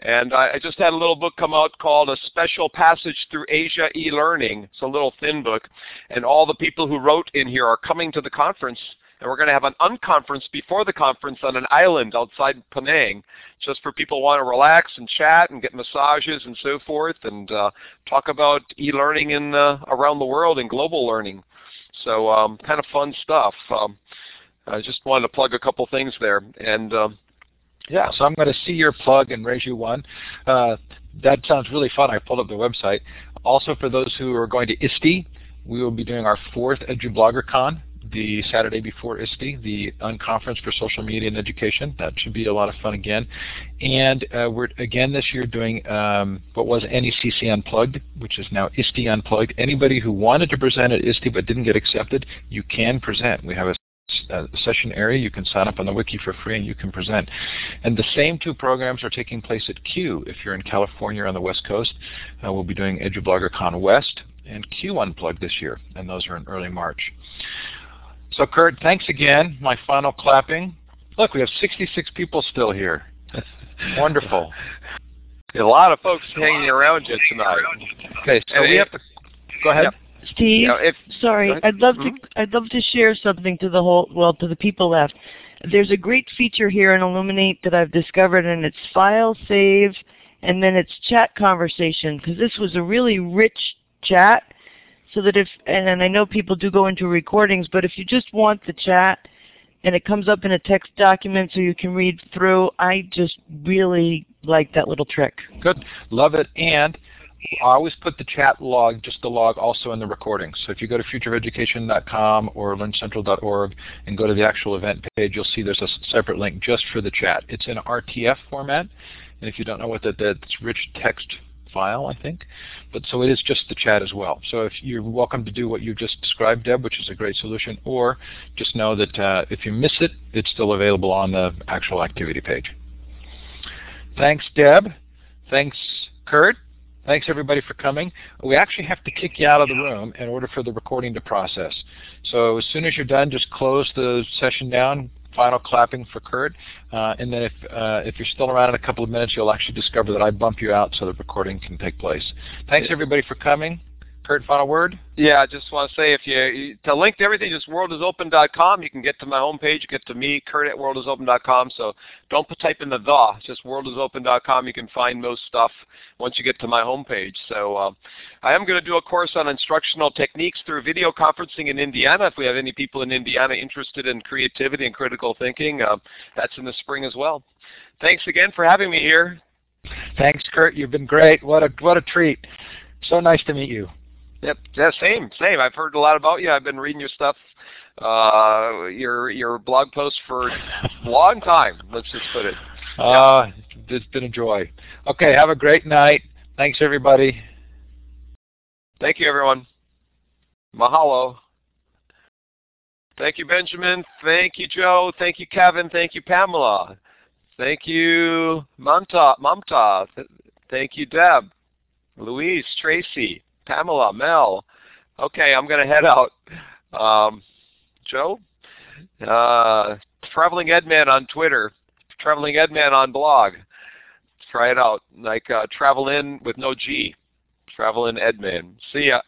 And I, I just had a little book come out called A Special Passage Through Asia E-Learning. It's a little thin book. And all the people who wrote in here are coming to the conference. And we're going to have an unconference before the conference on an island outside Penang, just for people who want to relax and chat and get massages and so forth, and uh, talk about e-learning in uh, around the world and global learning. So um, kind of fun stuff. Um, I just wanted to plug a couple things there. And um, yeah, so I'm going to see your plug and raise you one. Uh, that sounds really fun. I pulled up the website. Also, for those who are going to ISTE, we will be doing our fourth EduBloggerCon the Saturday before ISTE, the Unconference for Social Media and Education. That should be a lot of fun again. And uh, we're again this year doing um, what was NECC Unplugged, which is now ISTE Unplugged. Anybody who wanted to present at ISTE but didn't get accepted, you can present. We have a uh, session area. You can sign up on the wiki for free and you can present. And the same two programs are taking place at CUE. If you're in California or on the West Coast, uh, we'll be doing EduBloggerCon West and CUE Unplugged this year, and those are in early March. So Curt, thanks again. My final clapping. Look, we have 66 people still here. Wonderful. A lot of folks hanging around you tonight. Okay, so we have to go ahead. Yep. Steve, you know, if, sorry, I'd love mm-hmm. to I'd love to share something to the whole well to the people left. There's a great feature here in Elluminate that I've discovered, and it's file save, and then it's chat conversation because this was a really rich chat. So that if and I know people do go into recordings, but if you just want the chat and it comes up in a text document so you can read through, I just really like that little trick. Good, love it, and I always put the chat log, just the log, also in the recording. So if you go to futureofeducation.com or learncentral.org and go to the actual event page, you'll see there's a separate link just for the chat. It's in RTF format, and if you don't know what that is, it's rich text file, I think. But so it is just the chat as well. So if you're welcome to do what you just described, Deb, which is a great solution, or just know that uh, if you miss it, it's still available on the actual activity page. Thanks, Deb. Thanks, Curt. Thanks everybody for coming. We actually have to kick you out of the room in order for the recording to process. So as soon as you're done, just close the session down, final clapping for Curt, uh, and then if, uh, if you're still around in a couple of minutes, you'll actually discover that I bump you out so the recording can take place. Thanks everybody for coming. Curt, final word? Yeah, I just want to say if you to link to everything, just worldisopen.com. You can get to my homepage, you get to me, Curt at worldisopen.com. So don't put, type in the the, just worldisopen.com. You can find most stuff once you get to my homepage. So uh, I am going to do a course on instructional techniques through video conferencing in Indiana. If we have any people in Indiana interested in creativity and critical thinking, uh, that's in the spring as well. Thanks again for having me here. Thanks, Curt. You've been great. What a what a treat. So nice to meet you. Yep. Yeah, same, same. I've heard a lot about you. I've been reading your stuff, uh, your your blog posts for a long time. Let's just put it. Uh, it's been a joy. Okay, have a great night. Thanks, everybody. Thank you, everyone. Mahalo. Thank you, Benjamin. Thank you, Joe. Thank you, Kevin. Thank you, Pamela. Thank you, Mamta. Mamta. Thank you, Deb. Louise, Tracy. Pamela, Mel. Okay, I'm going to head out. Um, Joe? Uh, Traveling Edman on Twitter. Traveling Edman on blog. Try it out. Like uh, travel in with no G. Travel in Edman. See ya.